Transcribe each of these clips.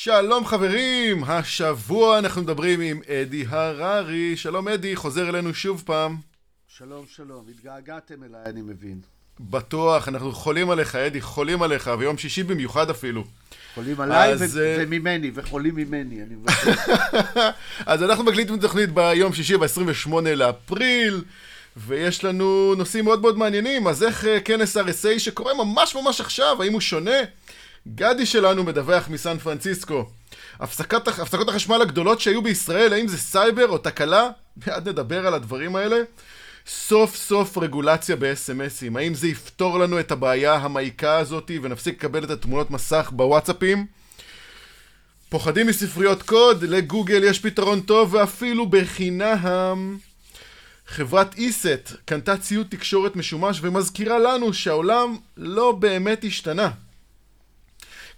שלום חברים, השבוע אנחנו מדברים עם אדי הררי. שלום אדי, חוזר אלינו שוב פעם. שלום, שלום. התגעגעתם אליי, אני מבין. בטוח, אנחנו חולים עליך, אדי, חולים עליך, ויום שישי במיוחד אפילו. חולים עליי אז, ו- אה, וממני, וחולים ממני, אני מבקש. אז אנחנו מקליטים את התוכנית ביום שישי, ב-28 לאפריל, ויש לנו נושאים מאוד מאוד מעניינים. אז איך אה, כנס RSA שקורה ממש ממש עכשיו, האם הוא שונה? גדי שלנו מדווח מסן פרנסיסקו. הפסקת, הפסקות החשמל הגדולות שהיו בישראל, האם זה סייבר או תקלה? מיד נדבר על הדברים האלה. סוף סוף רגולציה ב-SMSים, האם זה יפתור לנו את הבעיה המעיקה הזאת ונפסיק לקבל את התמונות מסך בוואטסאפים? פוחדים מספריות קוד, לגוגל יש פתרון טוב ואפילו בחינם. חברת איסט קנתה ציוד תקשורת משומש ומזכירה לנו שהעולם לא באמת השתנה.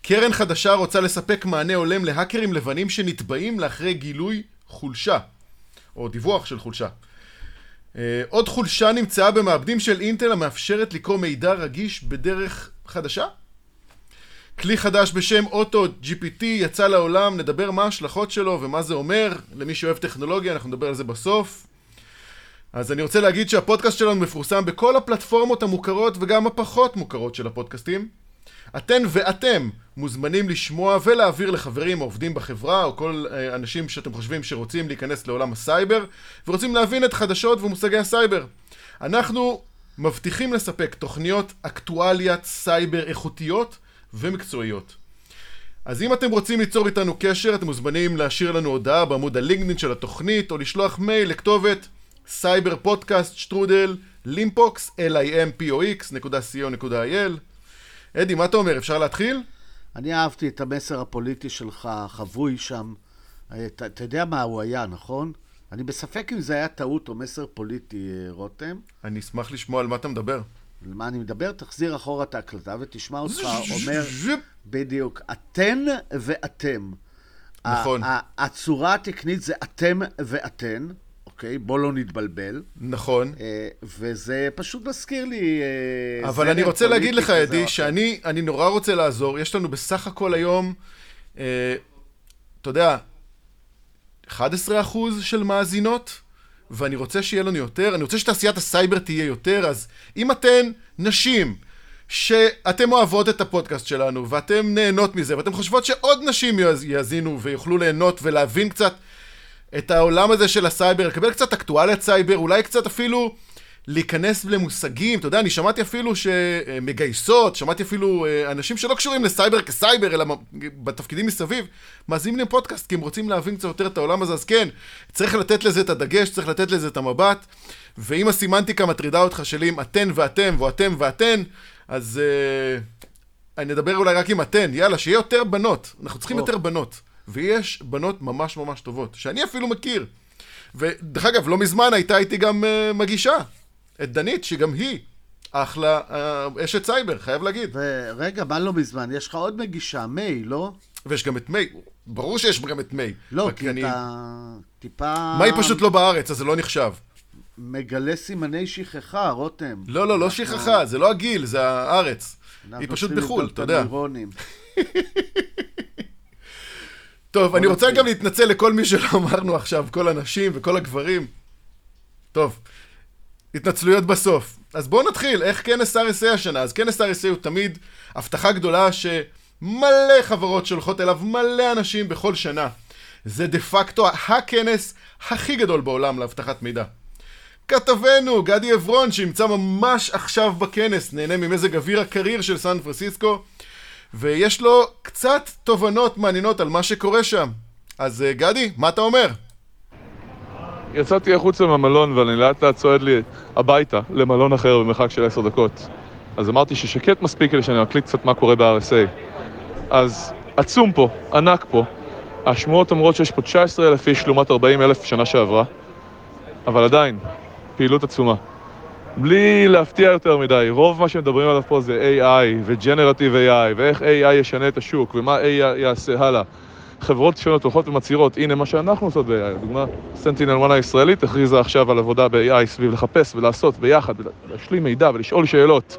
קרן חדשה רוצה לספק מענה הולם להאקרים לבנים שנתבעים לאחרי גילוי חולשה, או דיווח של חולשה. אה, עוד חולשה נמצאה במעבדים של אינטל המאפשרת לקרוא מידע רגיש בדרך חדשה? כלי חדש בשם אוטו GPT יצא לעולם, נדבר מה ההשלכות שלו ומה זה אומר. למי שאוהב טכנולוגיה, אנחנו נדבר על זה בסוף. אז אני רוצה להגיד שהפודקאסט שלנו מפורסם בכל הפלטפורמות המוכרות וגם הפחות מוכרות של הפודקאסטים. אתן ואתם מוזמנים לשמוע ולהעביר לחברים העובדים בחברה או כל אה, אנשים שאתם חושבים שרוצים להיכנס לעולם הסייבר ורוצים להבין את חדשות ומושגי הסייבר. אנחנו מבטיחים לספק תוכניות אקטואליית סייבר איכותיות ומקצועיות. אז אם אתם רוצים ליצור איתנו קשר, אתם מוזמנים להשאיר לנו הודעה בעמוד הלינקדאין של התוכנית, או לשלוח מייל לכתובת cyber podcast שטרודל לימפוקס, limpox.co.il. אדי, מה אתה אומר? אפשר להתחיל? אני אהבתי את המסר הפוליטי שלך, חבוי שם. אתה אתה יודע מה הוא היה, נכון? אני בספק אם זה היה טעות או מסר פוליטי, אה, רותם. אני אשמח לשמוע על מה אתה מדבר. על מה אני מדבר? תחזיר אחורה את ההקלטה ותשמע אותך אומר. בדיוק, אתן ואתם. נכון. הצורה התקנית זה אתם ואתן, אוקיי? בוא לא נתבלבל. נכון. אה, וזה פשוט מזכיר לי... אה, אבל אני רוצה להגיד לך, כזה או אדי, אחר. שאני אני נורא רוצה לעזור. יש לנו בסך הכל היום, אה, אתה יודע, 11% של מאזינות, ואני רוצה שיהיה לנו יותר. אני רוצה שתעשיית הסייבר תהיה יותר, אז אם אתן נשים, שאתם אוהבות את הפודקאסט שלנו, ואתם נהנות מזה, ואתם חושבות שעוד נשים יאז- יאזינו ויוכלו ליהנות ולהבין קצת את העולם הזה של הסייבר, לקבל קצת אקטואליית סייבר, אולי קצת אפילו להיכנס למושגים, אתה יודע, אני שמעתי אפילו שמגייסות, שמעתי אפילו אה, אנשים שלא קשורים לסייבר כסייבר, אלא בתפקידים מסביב, מאזינים לפודקאסט, כי הם רוצים להבין קצת יותר את העולם הזה, אז כן, צריך לתת לזה את הדגש, צריך לתת לזה את המבט, ואם הסמנטיקה מטרידה אותך של אם אתן ואתם, או אתם ואתן, אז אה, אני אדבר אולי רק עם אתן, יאללה, שיהיה יותר בנות, אנחנו צריכים או. יותר בנות, ויש בנות ממש ממש טובות, שאני אפילו מכיר. ודרך אגב, לא מזמן הייתה איתי גם uh, מגישה, את דנית, שגם היא אחלה uh, אשת סייבר, חייב להגיד. ורגע, מה לא מזמן? יש לך עוד מגישה, מיי, לא? ויש גם את מיי, ברור שיש גם את מיי. לא, כי אני- אתה טיפה... מיי פשוט לא בארץ, אז זה לא נחשב. מגלה סימני שכחה, רותם. לא, לא, לא אנחנו- שכחה, זה לא הגיל, זה הארץ. היא פשוט בחו"ל, אתה את יודע. טוב, אני רוצה. גם להתנצל לכל מי שלא אמרנו עכשיו, כל הנשים וכל הגברים. טוב, התנצלויות בסוף. אז בואו נתחיל, איך כנס RSA השנה? אז כנס RSA הוא תמיד הבטחה גדולה שמלא חברות שולחות אליו מלא אנשים בכל שנה. זה דה פקטו הכנס הכי גדול בעולם לאבטחת מידע. כתבנו, גדי עברון, שנמצא ממש עכשיו בכנס, נהנה ממזג אוויר הקריר של סן פרנסיסקו, ויש לו קצת תובנות מעניינות על מה שקורה שם. אז אה, גדי, מה אתה אומר? יצאתי החוצה מהמלון ואני לאט לאט צועד לי הביתה למלון אחר במרחק של עשר דקות. אז אמרתי ששקט מספיק כדי שאני אקליט קצת מה קורה ב-RSA. אז עצום פה, ענק פה. השמועות אומרות שיש פה 19,000 איש לעומת 40,000 שנה שעברה, אבל עדיין, פעילות עצומה. בלי להפתיע יותר מדי, רוב מה שמדברים עליו פה זה AI ו-Generative AI ואיך AI ישנה את השוק ומה AI יעשה הלאה. חברות שונות הולכות ומצהירות, הנה מה שאנחנו עושות ב-AI, לדוגמה, סנטינל 1 הישראלית הכריזה עכשיו על עבודה ב-AI סביב לחפש ולעשות ביחד, ולהשלים מידע ולשאול שאלות.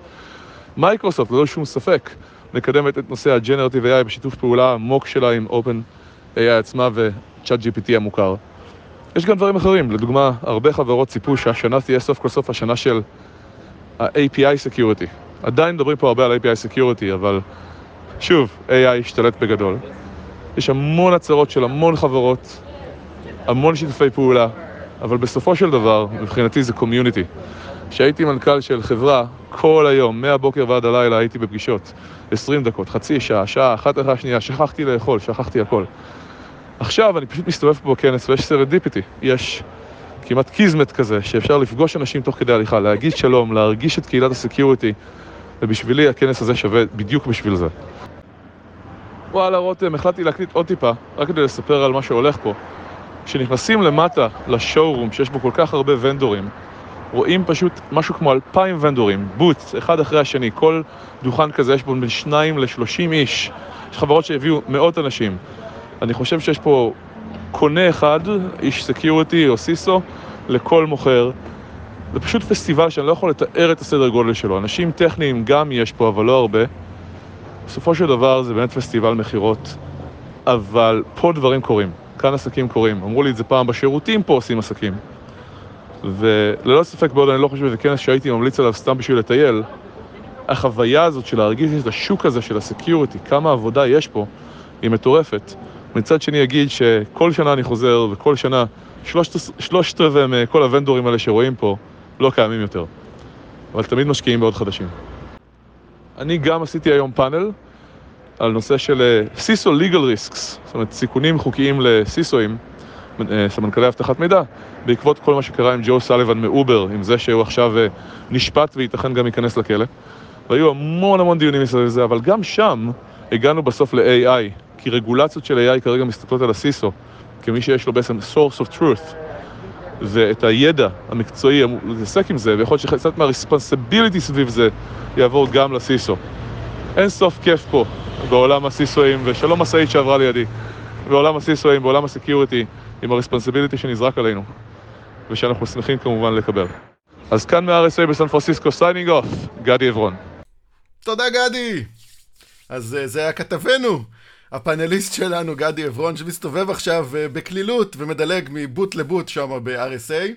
מייקרוסופט, ללא שום ספק, מקדמת את נושא ה-Generative AI בשיתוף פעולה עמוק שלה עם OpenAI עצמה ו-ChatGPT המוכר. יש גם דברים אחרים, לדוגמה, הרבה חברות ציפו שהשנה תהיה סוף כל סוף השנה של ה-API Security. עדיין מדברים פה הרבה על API Security, אבל שוב, AI השתלט בגדול. יש המון הצהרות של המון חברות, המון שיתופי פעולה, אבל בסופו של דבר, מבחינתי זה קומיוניטי. כשהייתי מנכ"ל של חברה, כל היום, מהבוקר ועד הלילה הייתי בפגישות. 20 דקות, חצי שעה, שעה, אחת אחרי השנייה, שכחתי לאכול, שכחתי הכל. עכשיו אני פשוט מסתובב פה בכנס ויש serendipity. יש כמעט קיזמט כזה, שאפשר לפגוש אנשים תוך כדי הליכה, להגיד שלום, להרגיש את קהילת ה security, ובשבילי הכנס הזה שווה בדיוק בשביל זה. וואלה רותם, החלטתי להקליט עוד טיפה, רק כדי לספר על מה שהולך פה. כשנכנסים למטה ל showroom, שיש בו כל כך הרבה vendorים, רואים פשוט משהו כמו אלפיים vendorים, booths, אחד אחרי השני, כל דוכן כזה יש בו בין שניים לשלושים איש. יש חברות שהביאו מאות אנשים. אני חושב שיש פה קונה אחד, איש security או CISO, לכל מוכר. זה פשוט פסטיבל שאני לא יכול לתאר את הסדר גודל שלו. אנשים טכניים גם יש פה, אבל לא הרבה. בסופו של דבר זה באמת פסטיבל מכירות, אבל פה דברים קורים, כאן עסקים קורים. אמרו לי את זה פעם, בשירותים פה עושים עסקים. וללא ספק בעוד אני לא חושב שזה כנס שהייתי ממליץ עליו סתם בשביל לטייל, החוויה הזאת של להרגיש את השוק הזה של ה security, כמה עבודה יש פה, היא מטורפת. מצד שני אגיד שכל שנה אני חוזר, וכל שנה שלושת, שלושת רבעי מכל ה vendorים האלה שרואים פה לא קיימים יותר. אבל תמיד משקיעים בעוד חדשים. אני גם עשיתי היום פאנל על נושא של CISO legal risks, זאת אומרת סיכונים חוקיים ל CISOאים, אה, סמנכ"לי אבטחת מידע, בעקבות כל מה שקרה עם ג'ו סליבן מאובר, עם זה שהוא עכשיו אה, נשפט וייתכן גם ייכנס לכלא. והיו המון המון דיונים מסביב לזה, אבל גם שם הגענו בסוף ל-AI, כי רגולציות של AI כרגע מסתכלות על ה CISO, כמי שיש לו בעצם source of truth, ואת הידע המקצועי להתעסק עם זה, ויכול להיות שקצת מה responsibility סביב זה יעבור גם ל CISO. אין סוף כיף פה בעולם ה CISOאים, ושלום משאית שעברה לידי, בעולם ה CISOאים, בעולם ה security, עם ה responsibility שנזרק עלינו, ושאנחנו שמחים כמובן לקבל. אז כאן מה-RSA בסן פרנסיסקו, signing off, גדי עברון. תודה גדי! אז אה, זה היה כתבנו, הפאנליסט שלנו, גדי עברון, שמסתובב עכשיו אה, בקלילות ומדלג מ booth ל booth שם ב-RSA.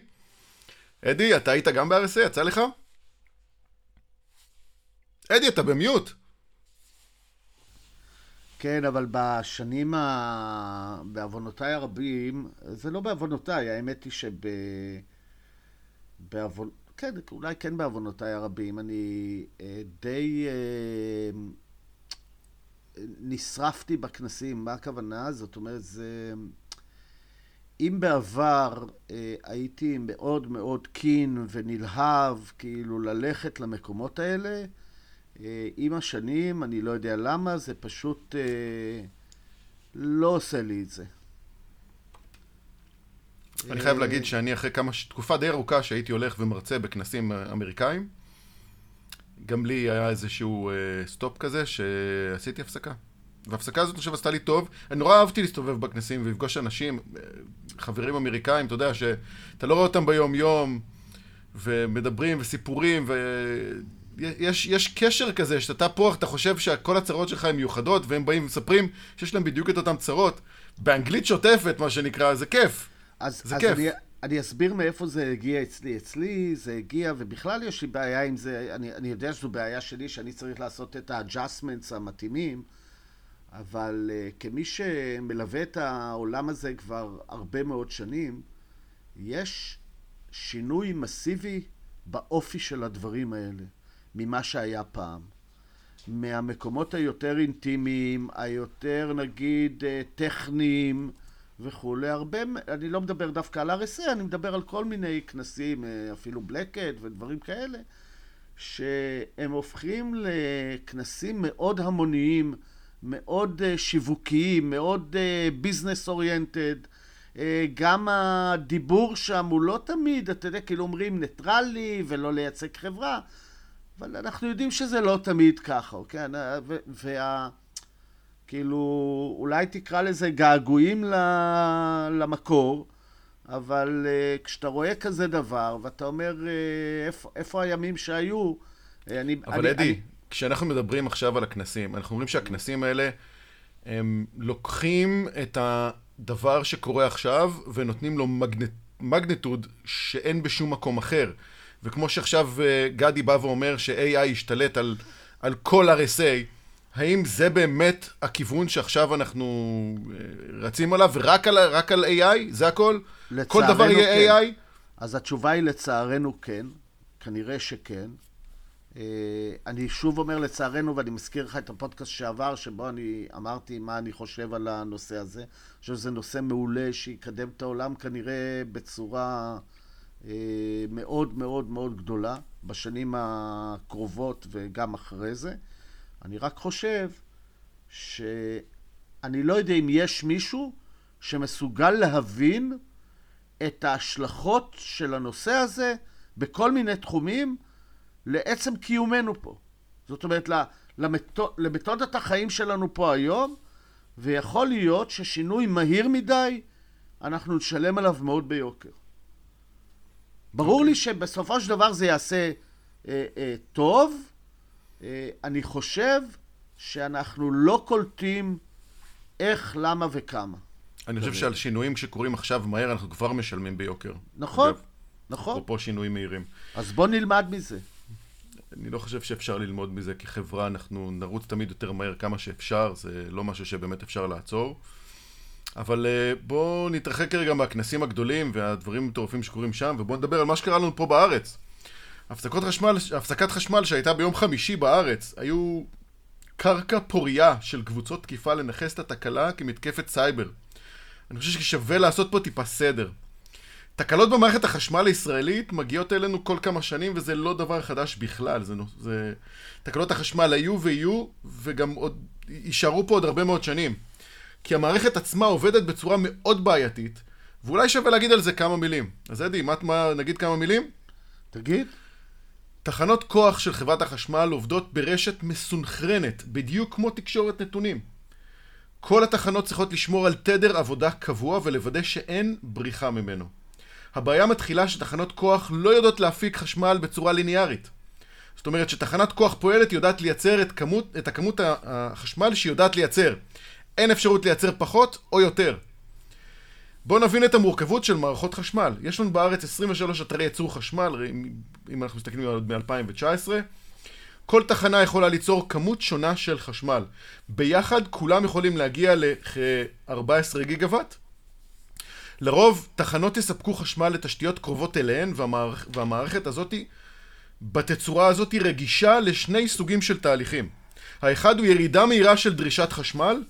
אדי, אתה היית גם ב-RSA? יצא לך? אדי, אתה ב mute. כן, אבל בשנים ה... בעוונותיי הרבים, זה לא בעוונותיי, האמת היא שב... בעוונ... כן, אולי כן בעוונותיי הרבים, אני אה, די אה, נשרפתי בכנסים. מה הכוונה? זאת אומרת, זה... אם בעבר אה, הייתי מאוד מאוד קין ונלהב, כאילו, ללכת למקומות האלה, אה, עם השנים, אני לא יודע למה, זה פשוט אה, לא עושה לי את זה. אני חייב להגיד שאני אחרי כמה, תקופה די ארוכה שהייתי הולך ומרצה בכנסים אמריקאים, גם לי היה איזשהו סטופ כזה שעשיתי הפסקה. וההפסקה הזאת, אני חושב, עשתה לי טוב. אני נורא אהבתי להסתובב בכנסים ולפגוש אנשים, חברים אמריקאים, אתה יודע, שאתה לא רואה אותם ביום-יום, ומדברים וסיפורים, ויש יש קשר כזה, שאתה פה, אתה חושב שכל הצרות שלך הן מיוחדות, והם באים ומספרים שיש להם בדיוק את אותן צרות. באנגלית שוטפת, מה שנקרא, זה כיף. אז, זה אז כיף. אני, אני אסביר מאיפה זה הגיע אצלי. אצלי זה הגיע, ובכלל יש לי בעיה עם זה, אני, אני יודע שזו בעיה שלי, שאני צריך לעשות את ה-adjustments המתאימים, אבל uh, כמי שמלווה את העולם הזה כבר הרבה מאוד שנים, יש שינוי מסיבי באופי של הדברים האלה, ממה שהיה פעם. מהמקומות היותר אינטימיים, היותר נגיד אה, טכניים וכולי, הרבה, אני לא מדבר דווקא על RSA, אני מדבר על כל מיני כנסים, אה, אפילו בלקט ודברים כאלה, שהם הופכים לכנסים מאוד המוניים, מאוד uh, שיווקיים, מאוד business uh, oriented. גם הדיבור שם הוא לא תמיד, אתה יודע, כאילו אומרים ניטרלי ולא לייצג חברה, אבל אנחנו יודעים שזה לא תמיד ככה, אוקיי? וה... כאילו, אולי תקרא לזה געגועים למקור, אבל uh, כשאתה רואה כזה דבר, ואתה אומר, uh, איפה, איפה הימים שהיו, אני, אבל אני, אדי, אני... כשאנחנו מדברים עכשיו על הכנסים, אנחנו אומרים שהכנסים האלה, הם לוקחים את הדבר שקורה עכשיו ונותנים לו מגנט, מגנטוד שאין בשום מקום אחר. וכמו שעכשיו אה, גדי בא ואומר ש-AI ישתלט על, על כל RSA, האם זה באמת הכיוון שעכשיו אנחנו אה, רצים עליו, ורק על, רק על AI? זה הכל? כל דבר יהיה כן. AI? אז התשובה היא לצערנו כן, כנראה שכן. אה, אני שוב אומר לצערנו, ואני מזכיר לך את הפודקאסט שעבר, שבו אני אמרתי מה אני חושב על הנושא הזה. אני חושב שזה נושא מעולה שיקדם את העולם כנראה בצורה אה, מאוד מאוד מאוד גדולה, בשנים הקרובות וגם אחרי זה. אני רק חושב שאני לא יודע אם יש מישהו שמסוגל להבין את ההשלכות של הנושא הזה בכל מיני תחומים לעצם קיומנו פה. זאת אומרת, למתוד, למתודת החיים שלנו פה היום, ויכול להיות ששינוי מהיר מדי, אנחנו נשלם עליו מאוד ביוקר. ברור. לי שבסופו של דבר זה יעשה אה, אה, טוב. אה, אני חושב שאנחנו לא קולטים איך, למה וכמה. אני חושב שעל שינויים שקורים עכשיו מהר, אנחנו כבר משלמים ביוקר. נכון, נכון. אפרופו שינויים מהירים. אז בוא נלמד מזה. אני לא חושב שאפשר ללמוד מזה כחברה, אנחנו נרוץ תמיד יותר מהר כמה שאפשר, זה לא משהו שבאמת אפשר לעצור. אבל uh, בואו נתרחק כרגע מהכנסים הגדולים והדברים המטורפים שקורים שם, ובואו נדבר על מה שקרה לנו פה בארץ. חשמל, הפסקת חשמל שהייתה ביום חמישי בארץ, היו קרקע פוריה של קבוצות תקיפה לנכס את התקלה כמתקפת סייבר. אני חושב ששווה לעשות פה טיפה סדר. תקלות במערכת החשמל הישראלית מגיעות אלינו כל כמה שנים, וזה לא דבר חדש בכלל. זה, זה... תקלות החשמל היו ויהיו, וגם עוד יישארו פה עוד הרבה מאוד שנים. כי המערכת עצמה עובדת בצורה מאוד בעייתית, ואולי שווה להגיד על זה כמה מילים. אז אדי, מה, מה נגיד כמה מילים? תגיד. תחנות כוח של חברת החשמל עובדות ברשת מסונכרנת, בדיוק כמו תקשורת נתונים. כל התחנות צריכות לשמור על תדר עבודה קבוע ולוודא שאין בריחה ממנו. הבעיה מתחילה שתחנות כוח לא יודעות להפיק חשמל בצורה ליניארית. זאת אומרת שתחנת כוח פועלת יודעת לייצר את, כמות, את הכמות החשמל שהיא יודעת לייצר. אין אפשרות לייצר פחות או יותר. בואו נבין את המורכבות של מערכות חשמל. יש לנו בארץ 23 אתרי ייצור חשמל, אם אנחנו מסתכלים על מ-2019. כל תחנה יכולה ליצור כמות שונה של חשמל. ביחד כולם יכולים להגיע לכ-14 גיגוואט. לרוב תחנות יספקו חשמל לתשתיות קרובות אליהן, והמערכ... והמערכת הזאת, בתצורה הזאת, רגישה לשני סוגים של תהליכים. האחד הוא ירידה מהירה של דרישת חשמל,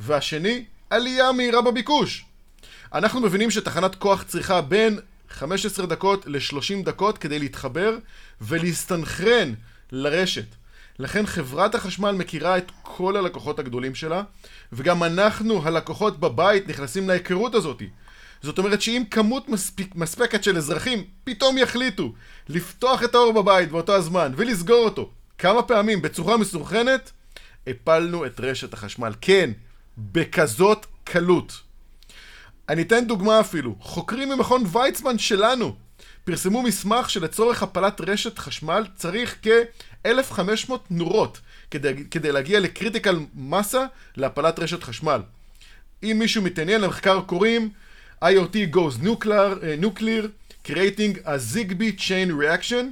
והשני, עלייה מהירה בביקוש. אנחנו מבינים שתחנת כוח צריכה בין 15 דקות ל-30 דקות כדי להתחבר ולהסתנכרן לרשת. לכן חברת החשמל מכירה את כל הלקוחות הגדולים שלה, וגם אנחנו, הלקוחות בבית, נכנסים להיכרות הזאת. זאת אומרת שאם כמות מספיק, מספקת של אזרחים פתאום יחליטו לפתוח את האור בבית באותו הזמן ולסגור אותו כמה פעמים בצורה מסוכנת, הפלנו את רשת החשמל. כן, בכזאת קלות. אני אתן דוגמה אפילו. חוקרים ממכון ויצמן שלנו פרסמו מסמך שלצורך הפלת רשת חשמל צריך כ-1500 נורות כדי, כדי להגיע לקריטיקל מסה להפלת רשת חשמל. אם מישהו מתעניין, למחקר קוראים IoT goes nuclear, uh, nuclear creating a Zigbee chain reaction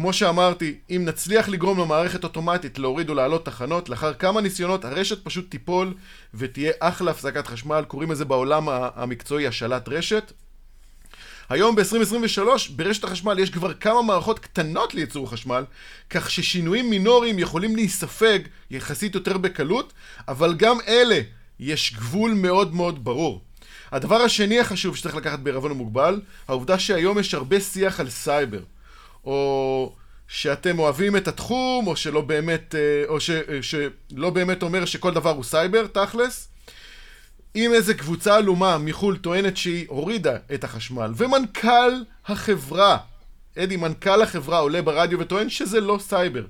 כמו שאמרתי, אם נצליח לגרום למערכת אוטומטית להוריד או להעלות תחנות, לאחר כמה ניסיונות הרשת פשוט תיפול ותהיה אחלה הפסקת חשמל, קוראים לזה בעולם המקצועי השלט רשת. היום ב-2023 ברשת החשמל יש כבר כמה מערכות קטנות לייצור חשמל, כך ששינויים מינוריים יכולים להיספג יחסית יותר בקלות, אבל גם אלה יש גבול מאוד מאוד ברור. הדבר השני החשוב שצריך לקחת בערבון המוגבל, העובדה שהיום יש הרבה שיח על סייבר. או שאתם אוהבים את התחום, או שלא באמת, אה, או ש, אה, שלא באמת אומר שכל דבר הוא סייבר, תכלס. אם איזה קבוצה עלומה מחו"ל טוענת שהיא הורידה את החשמל, ומנכ"ל החברה, אדי, מנכ"ל החברה עולה ברדיו וטוען שזה לא סייבר.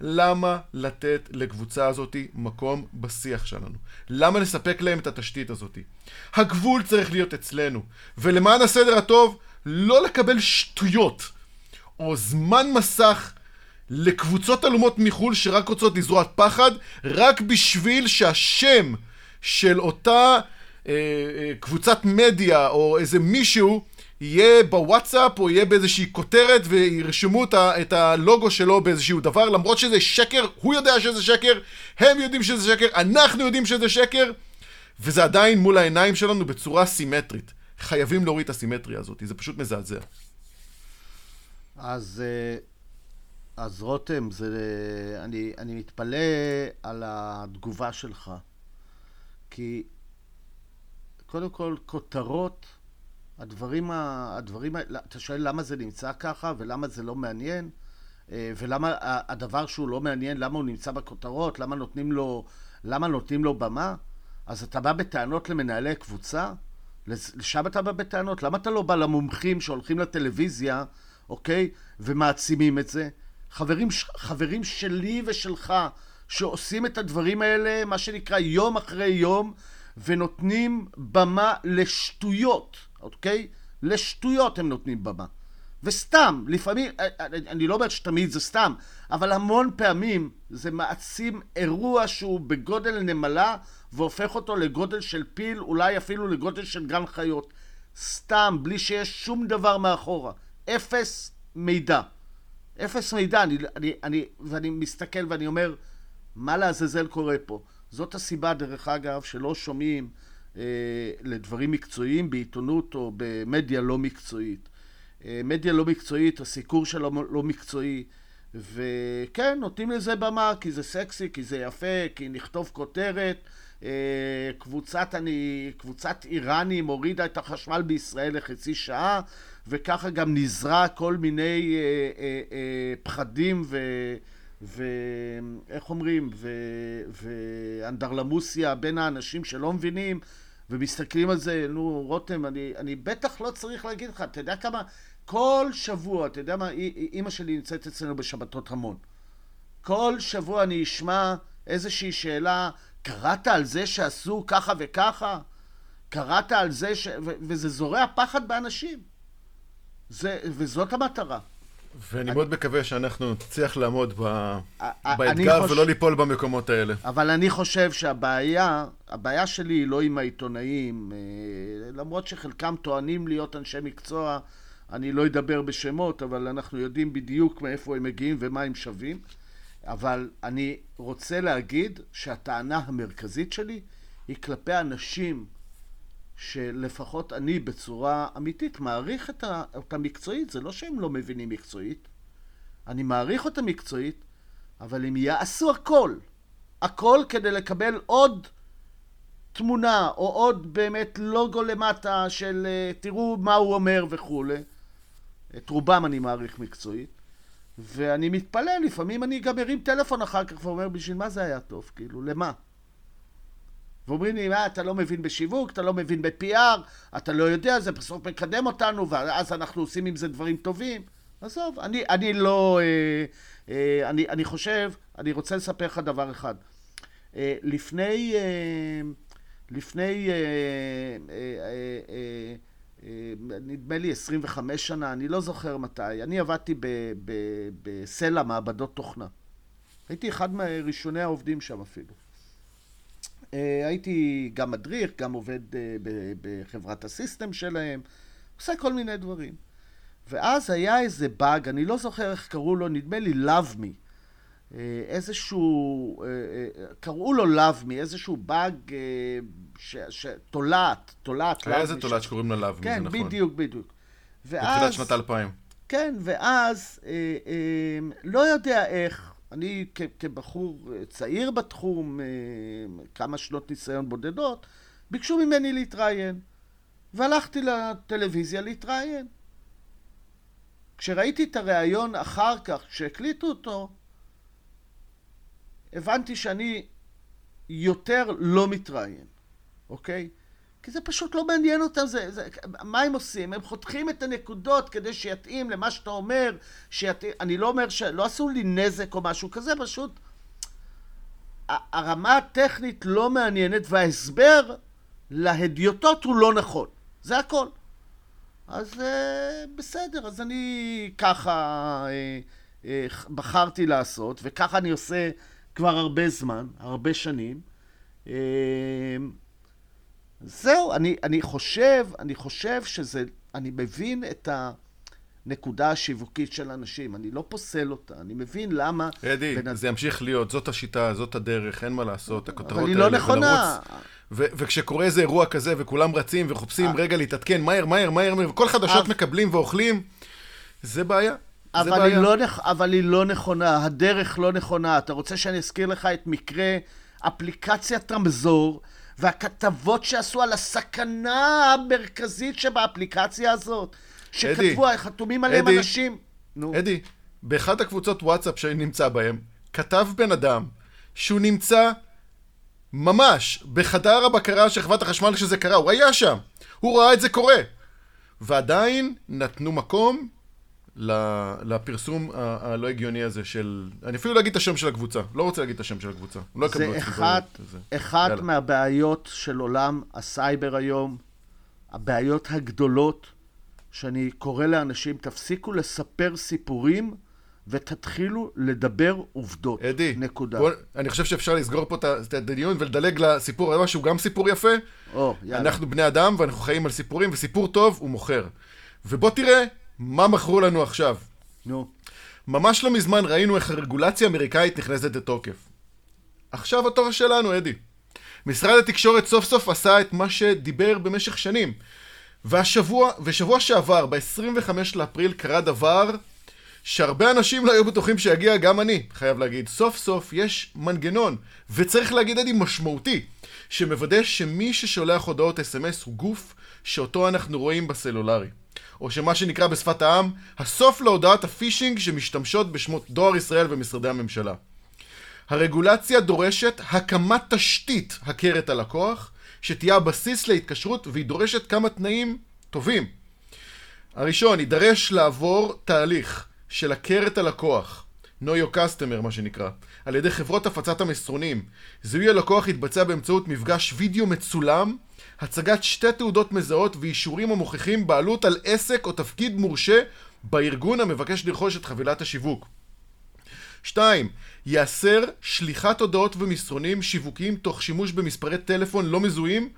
למה לתת לקבוצה הזאת מקום בשיח שלנו? למה לספק להם את התשתית הזאת? הגבול צריך להיות אצלנו. ולמען הסדר הטוב, לא לקבל שטויות. או זמן מסך לקבוצות עלומות מחו"ל שרק רוצות לזרוע פחד, רק בשביל שהשם של אותה אה, אה, קבוצת מדיה או איזה מישהו יהיה בוואטסאפ או יהיה באיזושהי כותרת וירשמו את הלוגו שלו באיזשהו דבר למרות שזה שקר, הוא יודע שזה שקר, הם יודעים שזה שקר, אנחנו יודעים שזה שקר וזה עדיין מול העיניים שלנו בצורה סימטרית. חייבים להוריד את הסימטריה הזאת, זה פשוט מזעזע. אז, אה, אז רותם, זה, אני, אני מתפלא על התגובה שלך. כי קודם כל, כותרות, הדברים, הדברים, אתה שואל למה זה נמצא ככה ולמה זה לא מעניין? אה, ולמה הדבר שהוא לא מעניין, למה הוא נמצא בכותרות? למה נותנים לו, למה נותנים לו במה? אז אתה בא בטענות למנהלי קבוצה? לשם אתה בא בטענות? למה אתה לא בא למומחים שהולכים לטלוויזיה, אוקיי? ומעצימים את זה? חברים, חברים שלי ושלך שעושים את הדברים האלה, מה שנקרא, יום אחרי יום, ונותנים במה לשטויות, אוקיי? לשטויות הם נותנים במה. וסתם, לפעמים, אה, אה, אני לא אומר שתמיד זה סתם, אבל המון פעמים זה מעצים אירוע שהוא בגודל נמלה והופך אותו לגודל של פיל, אולי אפילו לגודל של גן חיות. סתם, בלי שיש שום דבר מאחורה. אפס מידע. אפס מידע. אני, אני, אני, ואני מסתכל ואני אומר, מה לעזאזל קורה פה? זאת הסיבה, דרך אגב, שלא שומעים אה, לדברים מקצועיים בעיתונות או במדיה לא מקצועית. אה, מדיה לא מקצועית, הסיקור שלה לא מקצועי, וכן, נותנים לזה במה, כי זה סקסי, כי זה יפה, כי נכתוב כותרת. אה, קבוצת, אני, קבוצת איראנים הורידה את החשמל בישראל לחצי שעה, וככה גם נזרע כל מיני אה, אה, אה, פחדים ו... ואיך אומרים, ו... ואנדרלמוסיה בין האנשים שלא מבינים ומסתכלים על זה, נו רותם, אני, אני בטח לא צריך להגיד לך, אתה יודע כמה, כל שבוע, אתה יודע מה, אימא שלי נמצאת אצלנו בשבתות המון. כל שבוע אני אשמע איזושהי שאלה, קראת על זה שעשו ככה וככה? קראת על זה ש... ו... וזה זורע פחד באנשים. זה... וזאת המטרה. ואני אני... מאוד מקווה שאנחנו נצליח לעמוד ב... באתגר חוש... ולא ליפול במקומות האלה. אבל אני חושב שהבעיה, הבעיה שלי היא לא עם העיתונאים, אה, למרות שחלקם טוענים להיות אנשי מקצוע, אני לא אדבר בשמות, אבל אנחנו יודעים בדיוק מאיפה הם מגיעים ומה הם שווים. אבל אני רוצה להגיד שהטענה המרכזית שלי היא כלפי אנשים שלפחות אני בצורה אמיתית מעריך את אותה מקצועית, זה לא שהם לא מבינים מקצועית, אני מעריך אותה מקצועית, אבל הם יעשו הכל, הכל כדי לקבל עוד תמונה או עוד באמת לוגו למטה של אה, תראו מה הוא אומר וכולי. את רובם אני מעריך מקצועית. ואני מתפלא, לפעמים אני גם ארים טלפון אחר כך ואומר, בשביל מה זה היה טוב? כאילו, למה? ואומרים לי, מה, אתה לא מבין בשיווק, אתה לא מבין ב-PR, אתה לא יודע, זה בסוף מקדם אותנו, ואז אנחנו עושים עם זה דברים טובים. עזוב, אני, אני לא... אה, אה, אני, אני חושב, אני רוצה לספר לך דבר אחד. אה, לפני... אה, לפני... אה, אה, אה, אה, נדמה לי 25 שנה, אני לא זוכר מתי. אני עבדתי בסלע מעבדות תוכנה. הייתי אחד מראשוני העובדים שם אפילו. אה, הייתי גם מדריך, גם עובד אה, בחברת הסיסטם שלהם, עושה כל מיני דברים. ואז היה איזה באג, אני לא זוכר איך קראו לו, נדמה לי Love Me. אה, איזשהו, קראו לו Love Me, איזשהו באג תולעת, תולעת. היה איזה תולעת שקוראים לה לאב, כן, זה נכון. כן, בדיוק, בדיוק. בתחילת שנות האלפיים. כן, ואז, אה, אה, לא יודע איך, אני כבחור צעיר בתחום, אה, כמה שנות ניסיון בודדות, ביקשו ממני להתראיין. והלכתי לטלוויזיה להתראיין. כשראיתי את הריאיון אחר כך, כשהקליטו אותו, הבנתי שאני יותר לא מתראיין. אוקיי? כי זה פשוט לא מעניין אותם, זה, זה, מה הם עושים? הם חותכים את הנקודות כדי שיתאים למה שאתה אומר, שיתאים, אני לא אומר שלא עשו לי נזק או משהו כזה, פשוט הרמה הטכנית לא מעניינת וההסבר להדיוטות הוא לא נכון, זה הכל. אז uh, בסדר, אז אני ככה uh, אה, בחרתי לעשות, וככה אני עושה כבר הרבה זמן, הרבה שנים. אה, זהו, אני, אני חושב, אני חושב שזה, אני מבין את הנקודה השיווקית של אנשים, אני לא פוסל אותה, אני מבין למה... אדי, בנ... זה ימשיך להיות, זאת השיטה, זאת הדרך, אין מה לעשות, הכותרות האלה, אבל היא לא נכונה. ו- וכשקורה איזה אירוע כזה, וכולם רצים ומחפשים אה. רגע להתעדכן, מהר, מהר, מהר, וכל חדשות מקבלים ואוכלים, זה בעיה. אבל היא, לא נכ... אבל היא לא נכונה, הדרך לא נכונה. אתה רוצה שאני אזכיר לך את מקרה אפליקציית רמזור והכתבות שעשו על הסכנה המרכזית שבאפליקציה הזאת, שכתבו, אדי, חתומים עליהם אדי, אנשים. נו. אדי, באחת הקבוצות וואטסאפ שאני נמצא בהן, כתב בן אדם שהוא נמצא ממש בחדר הבקרה של חברת החשמל כשזה קרה, הוא היה שם, הוא ראה את זה קורה. ועדיין נתנו מקום לפרסום הלא הגיוני הזה של... אני אפילו לא אגיד את השם של הקבוצה. לא רוצה להגיד את השם של הקבוצה. לא זה אחד, זה אחד מהבעיות של עולם הסייבר היום, הבעיות הגדולות, שאני קורא לאנשים, תפסיקו לספר סיפורים ותתחילו לדבר עובדות. אדי, נקודה. בוא, אני חושב שאפשר לסגור פה את הדיון ולדלג לסיפור הבא, שהוא גם סיפור יפה. או, יאללה. אנחנו בני אדם ואנחנו חיים על סיפורים, וסיפור טוב הוא מוכר. ובוא תראה מה מכרו לנו עכשיו? נו. ממש לא מזמן ראינו איך הרגולציה האמריקאית נכנסת לתוקף. עכשיו התור שלנו, אדי. משרד התקשורת סוף סוף עשה את מה שדיבר במשך שנים. והשבוע, ושבוע שעבר, ב-25 לאפריל, קרה דבר שהרבה אנשים לא היו בטוחים שיגיע, גם אני, חייב להגיד. סוף סוף יש מנגנון, וצריך להגיד, אדי, משמעותי, שמוודא שמי ששולח הודעות אס.אם.אס הוא גוף שאותו אנחנו רואים בסלולרי. או שמה שנקרא בשפת העם, הסוף להודעת הפישינג שמשתמשות בשמות דואר ישראל ומשרדי הממשלה. הרגולציה דורשת הקמת תשתית הכרת הלקוח, שתהיה הבסיס להתקשרות, והיא דורשת כמה תנאים טובים. הראשון, יידרש לעבור תהליך של הכרת הלקוח, know your customer מה שנקרא, על ידי חברות הפצת המסרונים. זיהוי הלקוח יתבצע באמצעות מפגש וידאו מצולם הצגת שתי תעודות מזהות ואישורים המוכיחים בעלות על עסק או תפקיד מורשה בארגון המבקש לרכוש את חבילת השיווק. 2. ייאסר שליחת הודעות ומסרונים שיווקיים תוך שימוש במספרי טלפון לא מזוהים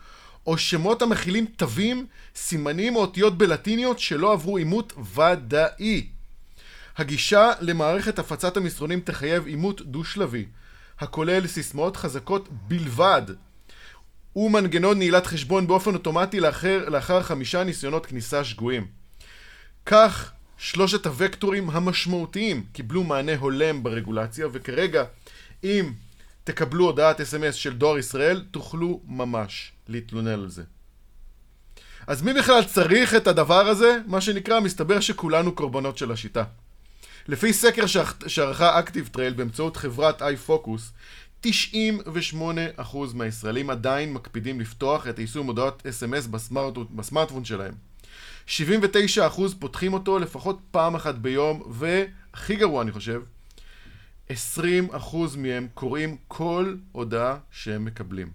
או שמות המכילים תווים, סימנים או אותיות בלטיניות שלא עברו עימות ודאי. הגישה למערכת הפצת המסרונים תחייב עימות דו-שלבי, הכולל סיסמאות חזקות בלבד ומנגנון נעילת חשבון באופן אוטומטי לאחר, לאחר חמישה ניסיונות כניסה שגויים. כך, שלושת הוקטורים המשמעותיים קיבלו מענה הולם ברגולציה, וכרגע, אם תקבלו הודעת אס.אם.אס של דואר ישראל, תוכלו ממש להתלונן על זה. אז מי בכלל צריך את הדבר הזה? מה שנקרא, מסתבר שכולנו קורבנות של השיטה. לפי סקר שערכה ActiveTrail באמצעות חברת iFocus, 98% מהישראלים עדיין מקפידים לפתוח את יישום הודעות SMS בסמארט... בסמארטפון שלהם. 79% פותחים אותו לפחות פעם אחת ביום, והכי גרוע אני חושב, 20% מהם קוראים כל הודעה שהם מקבלים.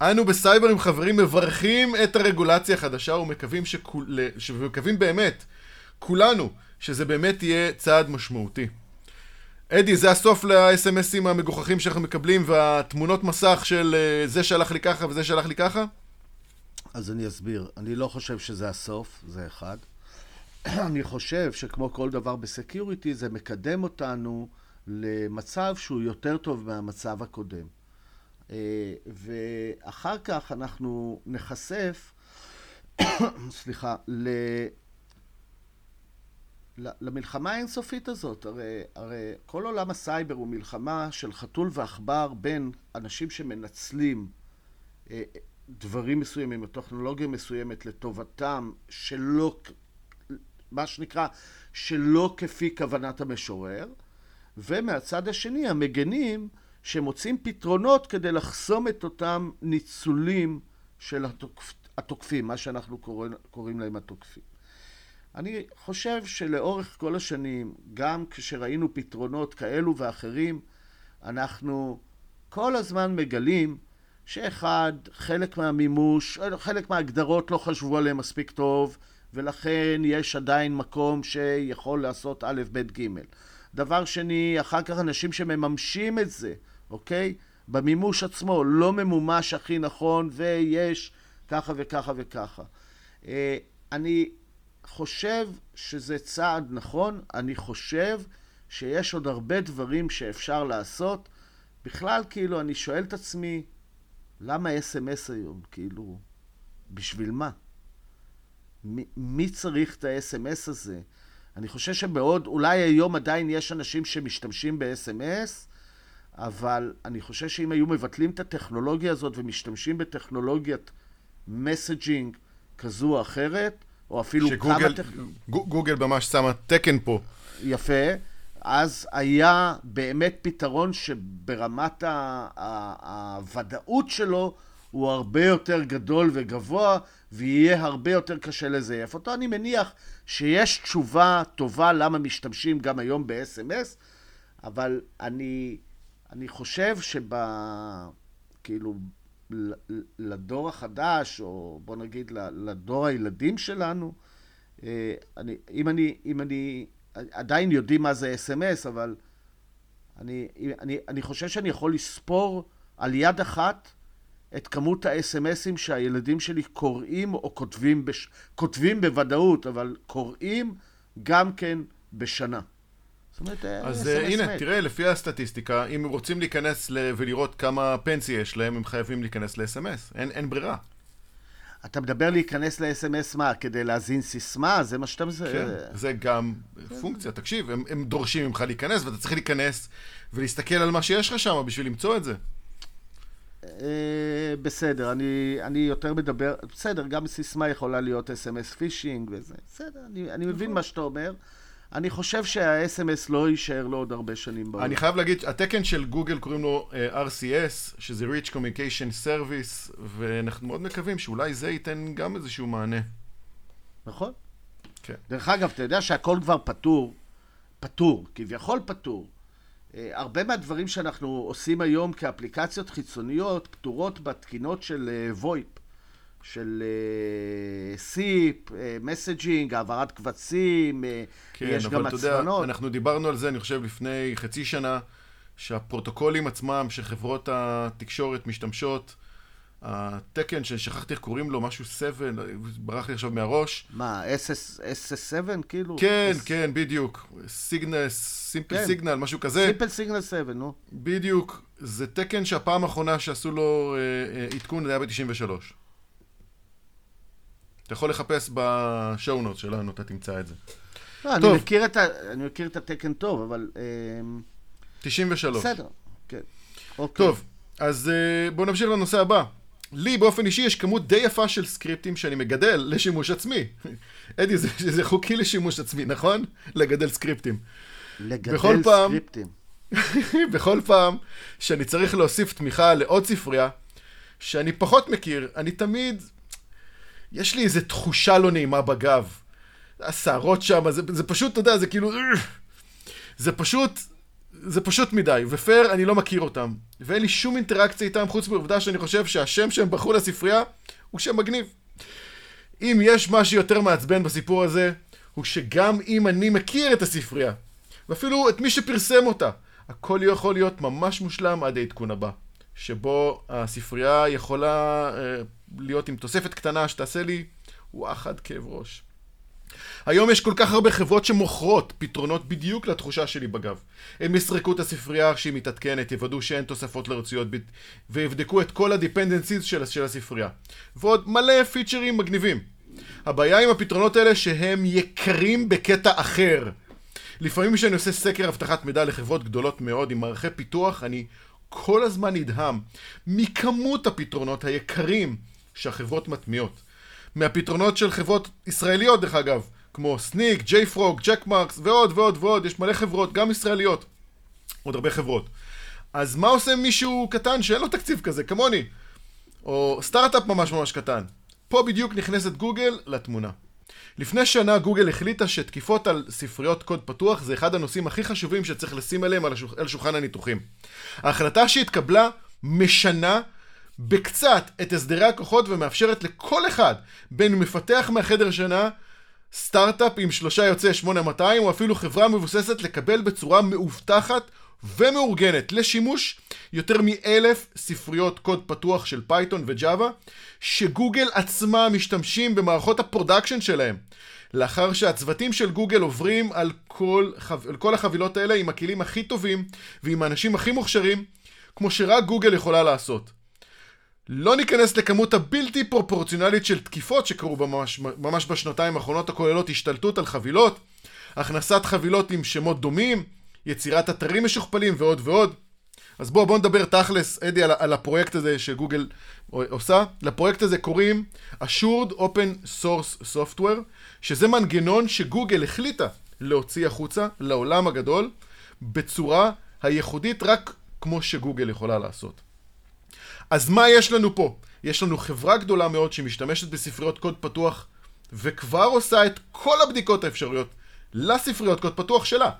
אנו בסייבר עם חברים מברכים את הרגולציה החדשה ומקווים, שכול... ומקווים באמת, כולנו, שזה באמת יהיה צעד משמעותי. אדי, זה הסוף לאס.אם.אסים המגוחכים שאנחנו מקבלים והתמונות מסך של uh, זה שלח לי ככה וזה שלח לי ככה? אז אני אסביר. אני לא חושב שזה הסוף, זה אחד. אני חושב שכמו כל דבר בסקיוריטי, זה מקדם אותנו למצב שהוא יותר טוב מהמצב הקודם. Uh, ואחר כך אנחנו נחשף, סליחה. למלחמה האינסופית הזאת. הרי, הרי כל עולם הסייבר הוא מלחמה של חתול ועכבר בין אנשים שמנצלים אה, דברים מסוימים או טכנולוגיה מסוימת לטובתם שלא, מה שנקרא, שלא כפי כוונת המשורר, ומהצד השני המגנים שמוצאים פתרונות כדי לחסום את אותם ניצולים של התוקפ, התוקפים, מה שאנחנו קוראים, קוראים להם התוקפים. אני חושב שלאורך כל השנים, גם כשראינו פתרונות כאלו ואחרים, אנחנו כל הזמן מגלים שאחד, חלק מהמימוש, חלק מההגדרות לא חשבו עליהם מספיק טוב, ולכן יש עדיין מקום שיכול לעשות א', ב', ג'. דבר שני, אחר כך אנשים שמממשים את זה, אוקיי? במימוש עצמו לא ממומש הכי נכון, ויש ככה וככה וככה. אה, אני חושב שזה צעד נכון, אני חושב שיש עוד הרבה דברים שאפשר לעשות. בכלל, כאילו, אני שואל את עצמי, למה אס.אם.אס היום? כאילו, בשביל מה? מי, מי צריך את ה-SMS הזה? אני חושב שבעוד, אולי היום עדיין יש אנשים שמשתמשים ב-SMS, אבל אני חושב שאם היו מבטלים את הטכנולוגיה הזאת ומשתמשים בטכנולוגיית מסג'ינג כזו או אחרת, או אפילו שגוגל, כמה טכנולוגיות... גוגל ממש שמה תקן פה. יפה. אז היה באמת פתרון שברמת הוודאות שלו הוא הרבה יותר גדול וגבוה, ויהיה הרבה יותר קשה לזייף אותו. אני מניח שיש תשובה טובה למה משתמשים גם היום ב-SMS, אבל אני, אני חושב שב... כאילו, לדור החדש, או בוא נגיד לדור הילדים שלנו, אה, אני, אם אני, אם אני, עדיין יודעים מה זה אס.אם.אס, אבל אני, אני, אני חושב שאני יכול לספור על יד אחת את כמות האס.אם.אסים שהילדים שלי קוראים או כותבים, בש, כותבים בוודאות, אבל קוראים גם כן בשנה. זאת אומרת, אז SMS uh, הנה. תראה, לפי הסטטיסטיקה, אם רוצים להיכנס ל... ולראות כמה פנסיה יש להם, הם חייבים להיכנס ל-SMS. אין, ברירה. אתה מדבר להיכנס ל-SMS מה? כדי להזין סיסמה? זה מה שאתה... כן, זה גם פונקציה. תקשיב, הם, הם דורשים ממך להיכנס, ואתה צריך להיכנס ולהסתכל על מה שיש לך שם בשביל למצוא את זה. אה, בסדר, אני, אני יותר מדבר, בסדר, גם סיסמה יכולה להיות אס.אם.אס פישינג וזה, בסדר, אני, אני מבין מה שאתה אומר. אני חושב שה-SMS לא יישאר לו עוד הרבה שנים בעולם. אני חייב להגיד, התקן של גוגל קוראים לו uh, RCS, שזה Rich Communication Service, ואנחנו מאוד מקווים שאולי זה ייתן גם איזשהו מענה. נכון? כן. דרך אגב, אתה יודע שהכל כבר פתור, פתור, כביכול פתור. אה, הרבה מהדברים שאנחנו עושים היום כאפליקציות חיצוניות פתורות בתקינות של וויפ, של אה, סיפ, מסג'ינג, העברת קבצים, אה, כן, יש גם אבל אתה יודע, הצפנות. אנחנו דיברנו על זה, אני חושב, לפני חצי שנה, שהפרוטוקולים עצמם, שחברות התקשורת משתמשות, התקן ששכחתי איך קוראים לו, משהו 7, ברח לי עכשיו מהראש. מה, SS, SS7 כאילו? כן, כן, בדיוק. סיגנל, סימפל כן. סיגנל, משהו כזה. סימפל סיגנל 7, נו. בדיוק. זה תקן שהפעם האחרונה שעשו לו אה, אה, עדכון זה היה ב-93. אתה יכול לחפש בשואו נוט שלנו, אתה תמצא את זה. לא, אני. מכיר, את ה, אני מכיר את התקן טוב, אבל... אמ, 93. בסדר, כן. אוקיי. טוב, אז אה, בואו נמשיך לנושא הבא. לי באופן אישי יש כמות די יפה של סקריפטים שאני מגדל לשימוש עצמי. אדי, זה, זה חוקי לשימוש עצמי, נכון? לגדל סקריפטים. לגדל בכל פעם- סקריפטים. בכל פעם שאני צריך להוסיף תמיכה לעוד ספרייה, שאני פחות מכיר, אני תמיד... יש לי איזו תחושה לא נעימה בגב. השערות שם, זה, זה פשוט, אתה יודע, זה כאילו... זה פשוט... זה פשוט מדי, ופייר, אני לא מכיר אותם. ואין לי שום אינטראקציה איתם, חוץ מהעובדה שאני חושב שהשם שהם בחרו לספרייה הוא שם מגניב. אם יש משהו יותר מעצבן בסיפור הזה, הוא שגם אם אני מכיר את הספרייה, ואפילו את מי שפרסם אותה, הכל יכול להיות ממש מושלם עד העדכון הבא, שבו הספרייה יכולה אה, להיות עם תוספת קטנה שתעשה לי וואחד כאב ראש. היום יש כל כך הרבה חברות שמוכרות פתרונות בדיוק לתחושה שלי בגב. הם יסרקו את הספרייה כשהיא מתעדכנת, יוודאו שאין תוספות לרצויות, ב- ויבדקו את כל ה-dependencies של, של הספרייה. ועוד מלא פיצ'רים מגניבים. הבעיה עם הפתרונות האלה שהם יקרים בקטע אחר. לפעמים כשאני עושה סקר אבטחת מידע לחברות גדולות מאוד עם מערכי פיתוח, אני כל הזמן נדהם מכמות הפתרונות היקרים שהחברות מטמיעות. מהפתרונות של חברות ישראליות דרך אגב, כמו Snyk, JFrog, Checkmarx ועוד ועוד ועוד, יש מלא חברות, גם ישראליות. עוד הרבה חברות. אז מה עושה מישהו קטן שאין לו תקציב כזה, כמוני? או סטארט-אפ ממש ממש קטן. פה בדיוק נכנסת גוגל לתמונה. לפני שנה גוגל החליטה שתקיפות על ספריות קוד פתוח זה אחד הנושאים הכי חשובים שצריך לשים עליהם על, שולחן הניתוחים. ההחלטה שהתקבלה משנה בקצת את סדרי הכוחות ומאפשרת לכל אחד, בין מפתח מהחדר שינה סטארט-אפ עם שלושה יוצאי 8200, או אפילו חברה מבוססת לקבל בצורה מאובטחת ומאורגנת לשימוש יותר מאלף ספריות קוד פתוח של Python ו Java, שגוגל עצמה משתמשים במערכות ה production שלהם. לאחר שהצוותים של גוגל עוברים על כל, על כל החבילות האלה עם הכלים הכי טובים ועם האנשים הכי מוכשרים, כמו שרק גוגל יכולה לעשות. לא ניכנס לכמות הבלתי פרופורציונלית של תקיפות שקרו ממש, ממש בשנתיים האחרונות הכוללות השתלטות על חבילות, הכנסת חבילות עם שמות דומים, יצירת אתרים משוכפלים ועוד ועוד. אז בואו בוא נדבר תכלס, אדי, על, על הפרויקט הזה שגוגל עושה. לפרויקט הזה קוראים Assured Open Source Software, שזה מנגנון שגוגל החליטה להוציא החוצה לעולם הגדול, בצורה הייחודית רק כמו שגוגל יכולה לעשות. אז מה יש לנו פה? יש לנו חברה גדולה מאוד שמשתמשת בספריות קוד פתוח וכבר עושה את כל הבדיקות האפשריות לספריות קוד פתוח שלה.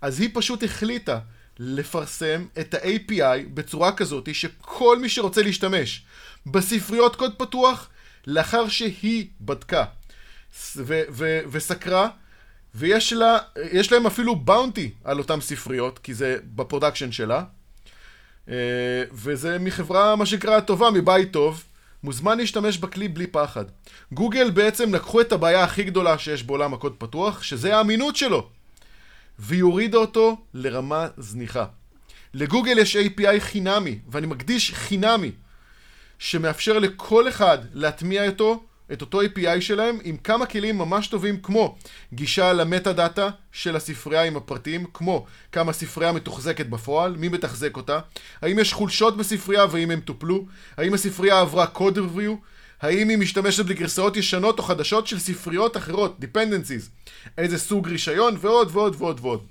אז היא פשוט החליטה לפרסם את ה-API בצורה כזאת שכל מי שרוצה להשתמש בספריות קוד פתוח, לאחר שהיא בדקה ו- ו- וסקרה, ויש לה, להם אפילו bounty על אותן ספריות, כי זה ב production שלה, וזה מחברה, מה שנקרא, טובה, מבית טוב, מוזמן להשתמש בכלי בלי פחד. גוגל בעצם לקחו את הבעיה הכי גדולה שיש בעולם הקוד פתוח, שזה האמינות שלו. והיא הורידה אותו לרמה זניחה. לגוגל יש API חינמי, ואני מקדיש חינמי, שמאפשר לכל אחד להטמיע אותו, את אותו API שלהם, עם כמה כלים ממש טובים כמו גישה למטה דאטה של הספרייה עם הפרטים, כמו כמה ספרייה מתוחזקת בפועל, מי מתחזק אותה, האם יש חולשות בספרייה והאם הם טופלו, האם הספרייה עברה code review, האם היא משתמשת בגרסאות ישנות או חדשות של ספריות אחרות, dependencies, איזה סוג רישיון ועוד ועוד ועוד ועוד.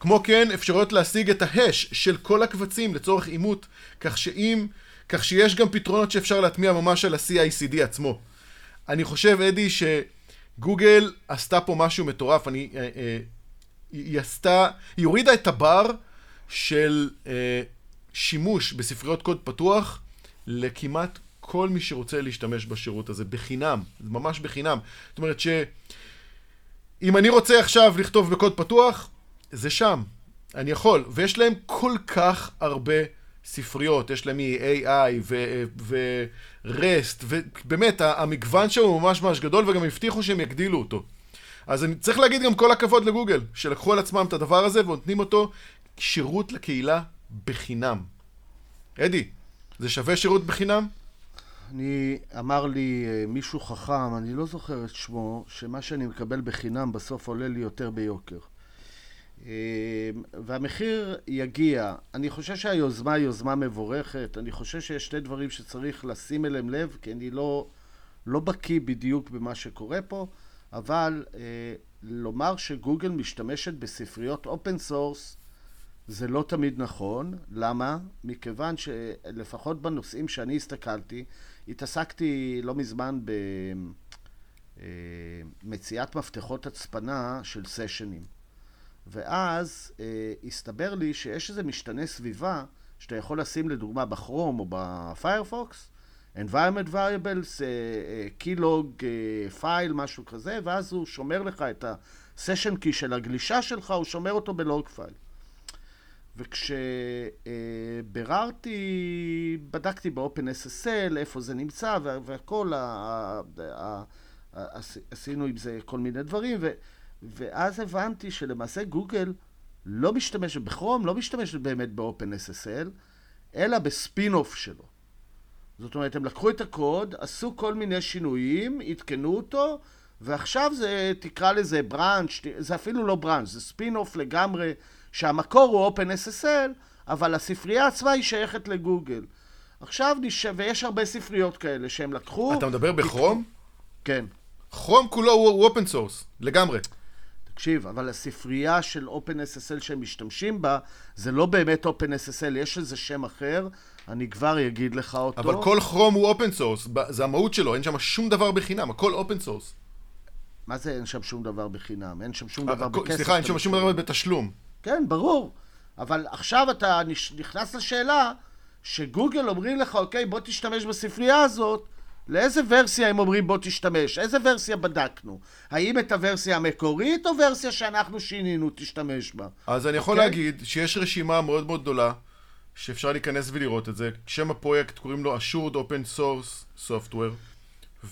כמו כן, אפשרויות להשיג את ההש של כל הקבצים לצורך אימות, כך שאם, כך שיש גם פתרונות שאפשר להטמיע ממש על ה-CICD עצמו. אני חושב, אדי, שגוגל עשתה פה משהו מטורף. אני, אה, אה, היא עשתה, היא הורידה את הבר של אה, שימוש בספריות קוד פתוח לכמעט כל מי שרוצה להשתמש בשירות הזה, בחינם, ממש בחינם. זאת אומרת שאם אני רוצה עכשיו לכתוב בקוד פתוח, זה שם. אני יכול. ויש להם כל כך הרבה ספריות, יש להם AI ו-REST, ובאמת, המגוון שם הוא ממש ממש גדול, וגם הבטיחו שהם יגדילו אותו. אז אני צריך להגיד גם כל הכבוד לגוגל, שלקחו על עצמם את הדבר הזה ונותנים אותו שירות לקהילה בחינם. אדי, זה שווה שירות בחינם? אני, אמר לי אה, מישהו חכם, אני לא זוכר את שמו, שמה שאני מקבל בחינם בסוף עולה לי יותר ביוקר. אה, והמחיר יגיע. אני חושב שהיוזמה היא יוזמה מבורכת. אני חושב שיש שני דברים שצריך לשים אליהם לב, כי אני לא, לא בקיא בדיוק במה שקורה פה, אבל אה, לומר שגוגל משתמשת בספריות open source זה לא תמיד נכון. למה? מכיוון שלפחות בנושאים שאני הסתכלתי, התעסקתי לא מזמן במציאת מפתחות הצפנה של סשנים. ואז אה, הסתבר לי שיש איזה משתנה סביבה שאתה יכול לשים לדוגמה בכרום או בפיירפוקס, environment variables, keylog file, משהו כזה, ואז הוא שומר לך את ה-session key של הגלישה שלך, הוא שומר אותו ב log file. וכשביררתי, בדקתי ב-OpenSSL, איפה זה נמצא, והכל, עשינו עם זה כל מיני דברים, ואז הבנתי שלמעשה גוגל לא משתמשת בכרום, לא משתמשת באמת ב-OpenSSL, אלא בספין-אוף שלו. זאת אומרת, הם לקחו את הקוד, עשו כל מיני שינויים, עדכנו אותו, ועכשיו זה, תקרא לזה branch, זה אפילו לא branch, זה ספין-אוף לגמרי. שהמקור הוא OpenSSL, אבל הספרייה עצמה היא שייכת לגוגל. עכשיו נשב, ויש הרבה ספריות כאלה שהם לקחו... אתה מדבר בכרום? כן. כרום כולו הוא open source, לגמרי. תקשיב, אבל הספרייה של OpenSSL שהם משתמשים בה, זה לא באמת OpenSSL, יש איזה שם אחר, אני כבר אגיד לך אותו. אבל כל כרום הוא open source, זה המהות שלו, אין שם שום דבר בחינם, הכל open source. מה זה אין שם שום דבר בחינם? אין שם שום דבר בכסף. סליחה, אין שם שום דבר בתשלום. כן, ברור. אבל עכשיו אתה נכנס לשאלה שגוגל אומרים לך, אוקיי, בוא תשתמש בספרייה הזאת, לאיזה ורסיה הם אומרים בוא תשתמש? איזה ורסיה בדקנו? האם את הוורסיה המקורית או ורסיה שאנחנו שינינו תשתמש בה? אז אני יכול אוקיי? להגיד שיש רשימה מאוד מאוד גדולה שאפשר להיכנס ולראות את זה. שם הפרויקט קוראים לו Assured Open Source Software.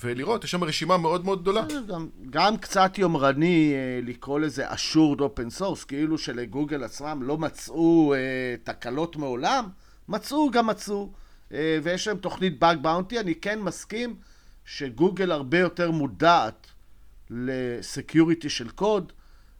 ולראות, יש שם רשימה מאוד מאוד גדולה. גם, גם קצת יומרני אה, לקרוא לזה assured open source, כאילו שלגוגל עצמם לא מצאו אה, תקלות מעולם, מצאו גם מצאו. אה, ויש להם תוכנית bug bounty, אני כן מסכים שגוגל הרבה יותר מודעת ל security של קוד,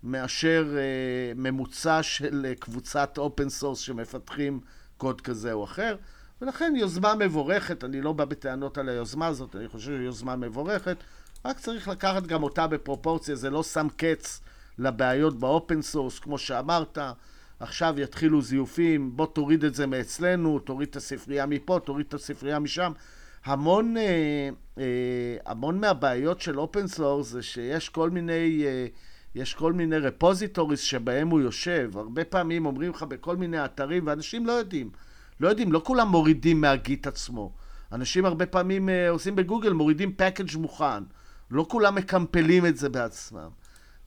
מאשר אה, ממוצע של אה, קבוצת open source שמפתחים קוד כזה או אחר. ולכן יוזמה מבורכת, אני לא בא בטענות על היוזמה הזאת, אני חושב שהיא יוזמה מבורכת, רק צריך לקחת גם אותה בפרופורציה, זה לא שם קץ לבעיות ב open source, כמו שאמרת, עכשיו יתחילו זיופים, בוא תוריד את זה מאצלנו, תוריד את הספרייה מפה, תוריד את הספרייה משם. המון, אה, אה, המון מהבעיות של open source זה שיש כל מיני, אה, יש כל מיני repositories שבהם הוא יושב. הרבה פעמים אומרים לך בכל מיני אתרים, ואנשים לא יודעים. לא יודעים, לא כולם מורידים מהגיט עצמו. אנשים הרבה פעמים עושים בגוגל, מורידים פקאג' מוכן. לא כולם מקמפלים את זה בעצמם.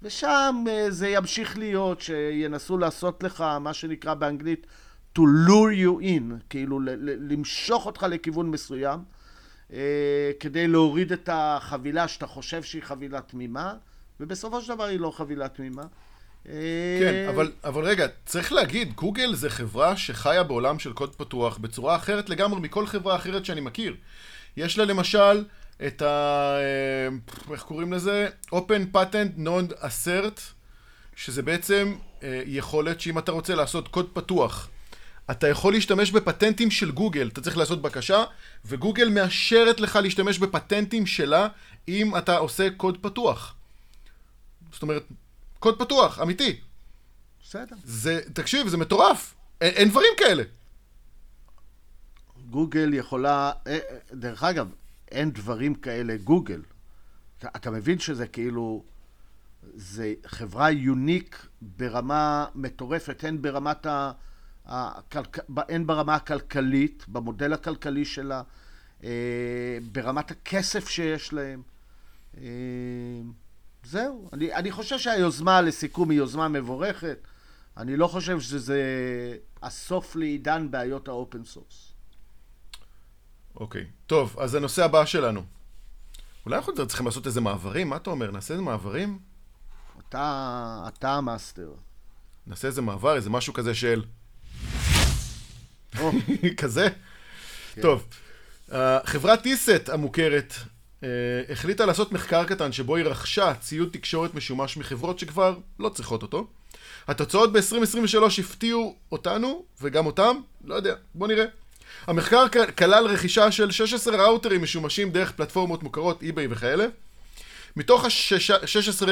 ושם uh, זה ימשיך להיות שינסו לעשות לך, מה שנקרא באנגלית, to lure you in, כאילו למשוך אותך לכיוון מסוים, uh, כדי להוריד את החבילה שאתה חושב שהיא חבילה תמימה, ובסופו של דבר היא לא חבילה תמימה. כן, אבל, אבל רגע, צריך להגיד, גוגל זה חברה שחיה בעולם של קוד פתוח בצורה אחרת לגמרי מכל חברה אחרת שאני מכיר. יש לה למשל את ה... אה, איך קוראים לזה? Open Patent Non Assert, שזה בעצם אה, יכולת שאם אתה רוצה לעשות קוד פתוח, אתה יכול להשתמש בפטנטים של גוגל, אתה צריך לעשות בקשה, וגוגל מאשרת לך להשתמש בפטנטים שלה אם אתה עושה קוד פתוח. זאת אומרת, קוד פתוח, אמיתי. בסדר. זה, תקשיב, זה מטורף. אין, אין דברים כאלה. גוגל יכולה, אה, דרך אגב, אין דברים כאלה גוגל. אתה, אתה מבין שזה כאילו, זה חברה יוניק ברמה מטורפת, הן ברמת ה... הן ברמה הכלכלית, במודל הכלכלי שלה, אה, ברמת הכסף שיש להם. זהו. אני, אני חושב שהיוזמה לסיכום היא יוזמה מבורכת. אני לא חושב שזה הסוף לעידן בעיות ה open source. אוקיי. טוב, אז הנושא הבא שלנו. אולי אנחנו צריכים לעשות איזה מעברים? מה אתה אומר? נעשה איזה מעברים? אתה, אתה המאסטר. נעשה איזה מעבר, איזה משהו כזה של... כזה? כן. טוב. Uh, חברת טיסט המוכרת uh, החליטה לעשות מחקר קטן שבו היא רכשה ציוד תקשורת משומש מחברות שכבר לא צריכות אותו. התוצאות ב-2023 הפתיעו אותנו, וגם אותם, לא יודע, בוא נראה. המחקר כלל רכישה של 16 ראוטרים משומשים דרך פלטפורמות מוכרות, eBay וכאלה. מתוך ה-16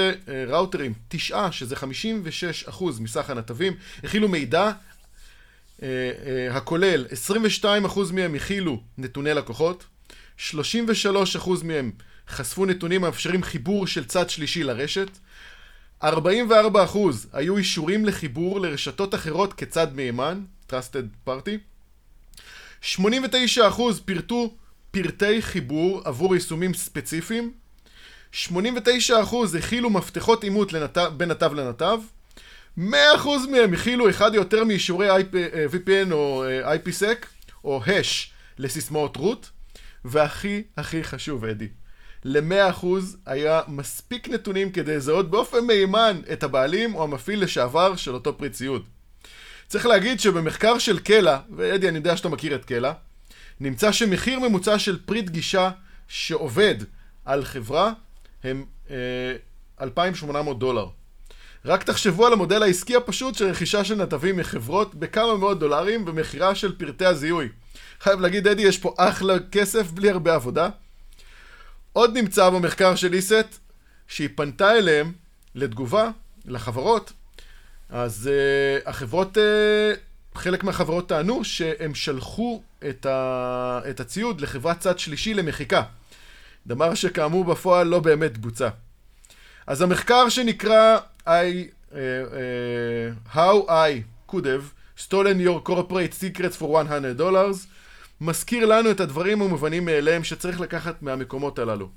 ראוטרים, תשעה, שזה 56% מסך הנתבים, הכילו מידע uh, uh, הכולל 22% מהם הכילו נתוני לקוחות, 33% מהם חשפו נתונים המאפשרים חיבור של צד שלישי לרשת, 44% היו אישורים לחיבור לרשתות אחרות כצד מהימן, Trusted Party, 89% פירטו פרטי חיבור עבור יישומים ספציפיים, 89% הכילו מפתחות אימות לנתב, בין נתב לנתב, 100% מהם הכילו אחד יותר מאישורי IP, VPN או IPSec או hash לסיסמאות root, והכי הכי חשוב, אדי, ל-100% היה מספיק נתונים כדי לזהות באופן מהימן את הבעלים או המפעיל לשעבר של אותו פריט ציוד. צריך להגיד שבמחקר של קלע, ואדי אני יודע שאתה מכיר את קלע, נמצא שמחיר ממוצע של פריט גישה שעובד על חברה הם אה, 2,800 דולר. רק תחשבו על המודל העסקי הפשוט של רכישה של נתבים מחברות בכמה מאות דולרים ומכירה של פרטי הזיהוי. חייב להגיד, אדי, יש פה אחלה כסף בלי הרבה עבודה. עוד נמצא במחקר של איסט, שהיא פנתה אליהם לתגובה, לחברות, אז uh, החברות, uh, חלק מהחברות טענו שהם שלחו את, ה, את הציוד לחברת צד שלישי למחיקה. דבר שכאמור בפועל לא באמת בוצע. אז המחקר שנקרא I, uh, uh, How I could have stolen your corporate secrets for 100 dollars מזכיר לנו את הדברים המובנים מאליהם שצריך לקחת מהמקומות הללו.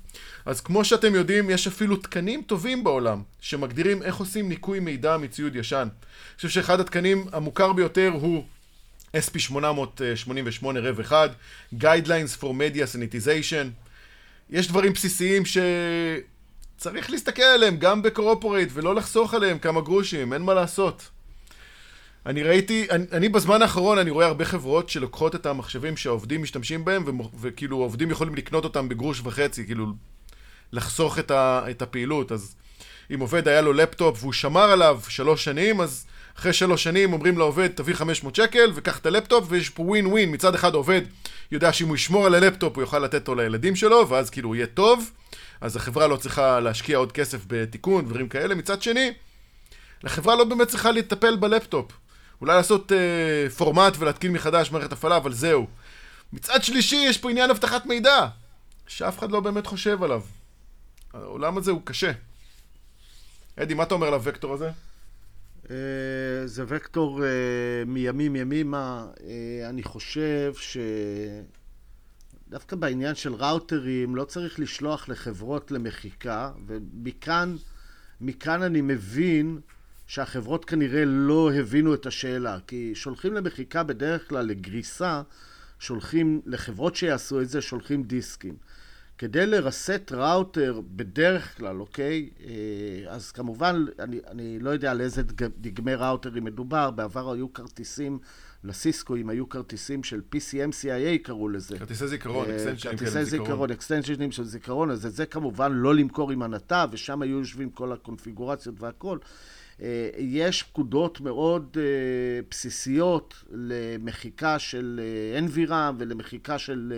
אז כמו שאתם יודעים, יש אפילו תקנים טובים בעולם שמגדירים איך עושים ניקוי מידע מציוד ישן. אני חושב שאחד התקנים המוכר ביותר הוא SP888 רב 1, Guidelines for Media Sanitization. יש דברים בסיסיים שצריך להסתכל עליהם גם ב corporate ולא לחסוך עליהם כמה גרושים, אין מה לעשות. אני ראיתי, אני, אני בזמן האחרון אני רואה הרבה חברות שלוקחות את המחשבים שהעובדים משתמשים בהם ומ- וכאילו העובדים יכולים לקנות אותם בגרוש וחצי, כאילו לחסוך את, ה, את הפעילות. אז אם עובד היה לו לפטופ והוא שמר עליו שלוש שנים, אז אחרי שלוש שנים אומרים לעובד תביא 500 שקל וקח את הלפטופ ויש פה ווין ווין. מצד אחד העובד יודע שאם הוא ישמור על הלפטופ הוא יוכל לתת אותו לילדים שלו ואז כאילו הוא יהיה טוב, אז החברה לא צריכה להשקיע עוד כסף בתיקון, דברים כאלה. מצד שני, לחברה לא באמת צריכה לטפל בלפטופ. אולי לעשות אה, פורמט ולהתקין מחדש מערכת הפעלה, אבל זהו. מצד שלישי, יש פה עניין אבטחת מידע, שאף אחד לא באמת חושב עליו. העולם הזה הוא קשה. אדי, מה אתה אומר על הוקטור הזה? אה, זה וקטור אה, מימים ימימה. אה, אני חושב שדווקא בעניין של ראוטרים לא צריך לשלוח לחברות למחיקה, ומכאן מכאן אני מבין שהחברות כנראה לא הבינו את השאלה, כי שולחים למחיקה בדרך כלל לגריסה, שולחים, לחברות שיעשו את זה, שולחים דיסקים. כדי לרסט ראוטר בדרך כלל, אוקיי? אה, אז כמובן, אני, אני לא יודע על איזה דג- דגמי ראוטרים מדובר, בעבר היו כרטיסים לסיסקואים, היו כרטיסים של PCM-CIA קראו לזה. כרטיסי זיכרון, אה, אקסטנשנים כאלה כרטיסי זיכרון, אקסטנשנים של זיכרון, אז את זה כמובן לא למכור עם הנתב, ושם היו יושבים כל הקונפיגורציות והכל. אה, יש פקודות מאוד אה, בסיסיות למחיקה של אה, NVRAM ולמחיקה של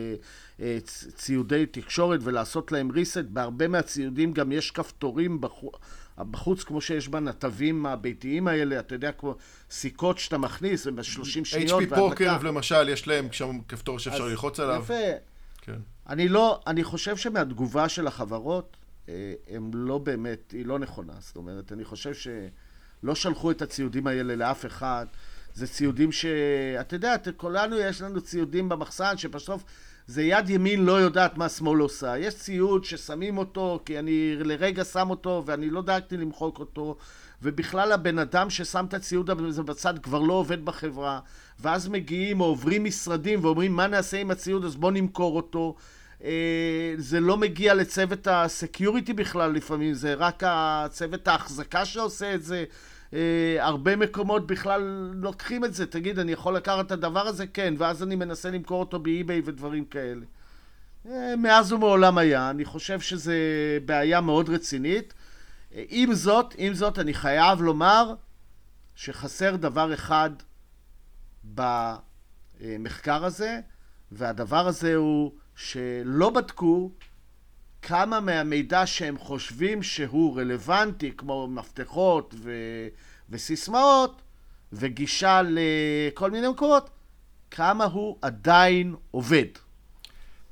ציודי תקשורת ולעשות להם reset. בהרבה מהציודים גם יש כפתורים בחוץ. בחוץ, כמו שיש בנתבים הביתיים האלה, אתה יודע, כמו סיכות שאתה מכניס, הם ב-30 שניות. HP פורקר למשל, יש להם שם כפתור שאפשר ללחוץ עליו. יפה. כן. אני לא, אני חושב שמהתגובה של החברות, הם לא באמת, היא לא נכונה. זאת אומרת, אני חושב שלא שלחו את הציודים האלה לאף אחד. זה ציודים ש... אתה יודע, כולנו יש לנו ציודים במחסן שבסוף זה יד ימין לא יודעת מה שמאל עושה. יש ציוד ששמים אותו כי אני לרגע שם אותו ואני לא דאגתי למחוק אותו. ובכלל הבן אדם ששם את הציוד הזה בצד כבר לא עובד בחברה, ואז מגיעים או עוברים משרדים ואומרים מה נעשה עם הציוד אז בוא נמכור אותו. אה, זה לא מגיע לצוות ה security בכלל לפעמים, זה רק הצוות אחזקה שעושה את זה. אה, הרבה מקומות בכלל לוקחים את זה, תגיד, אני יכול לקחת את הדבר הזה? כן, ואז אני מנסה למכור אותו ב-eBay ודברים כאלה. אה, מאז ומעולם היה, אני חושב שזו בעיה מאוד רצינית. אה, עם זאת, עם זאת, אני חייב לומר שחסר דבר אחד במחקר הזה, והדבר הזה הוא שלא בדקו כמה מהמידע שהם חושבים שהוא רלוונטי, כמו מפתחות ו... וסיסמאות, וגישה לכל מיני מקומות, כמה הוא עדיין עובד.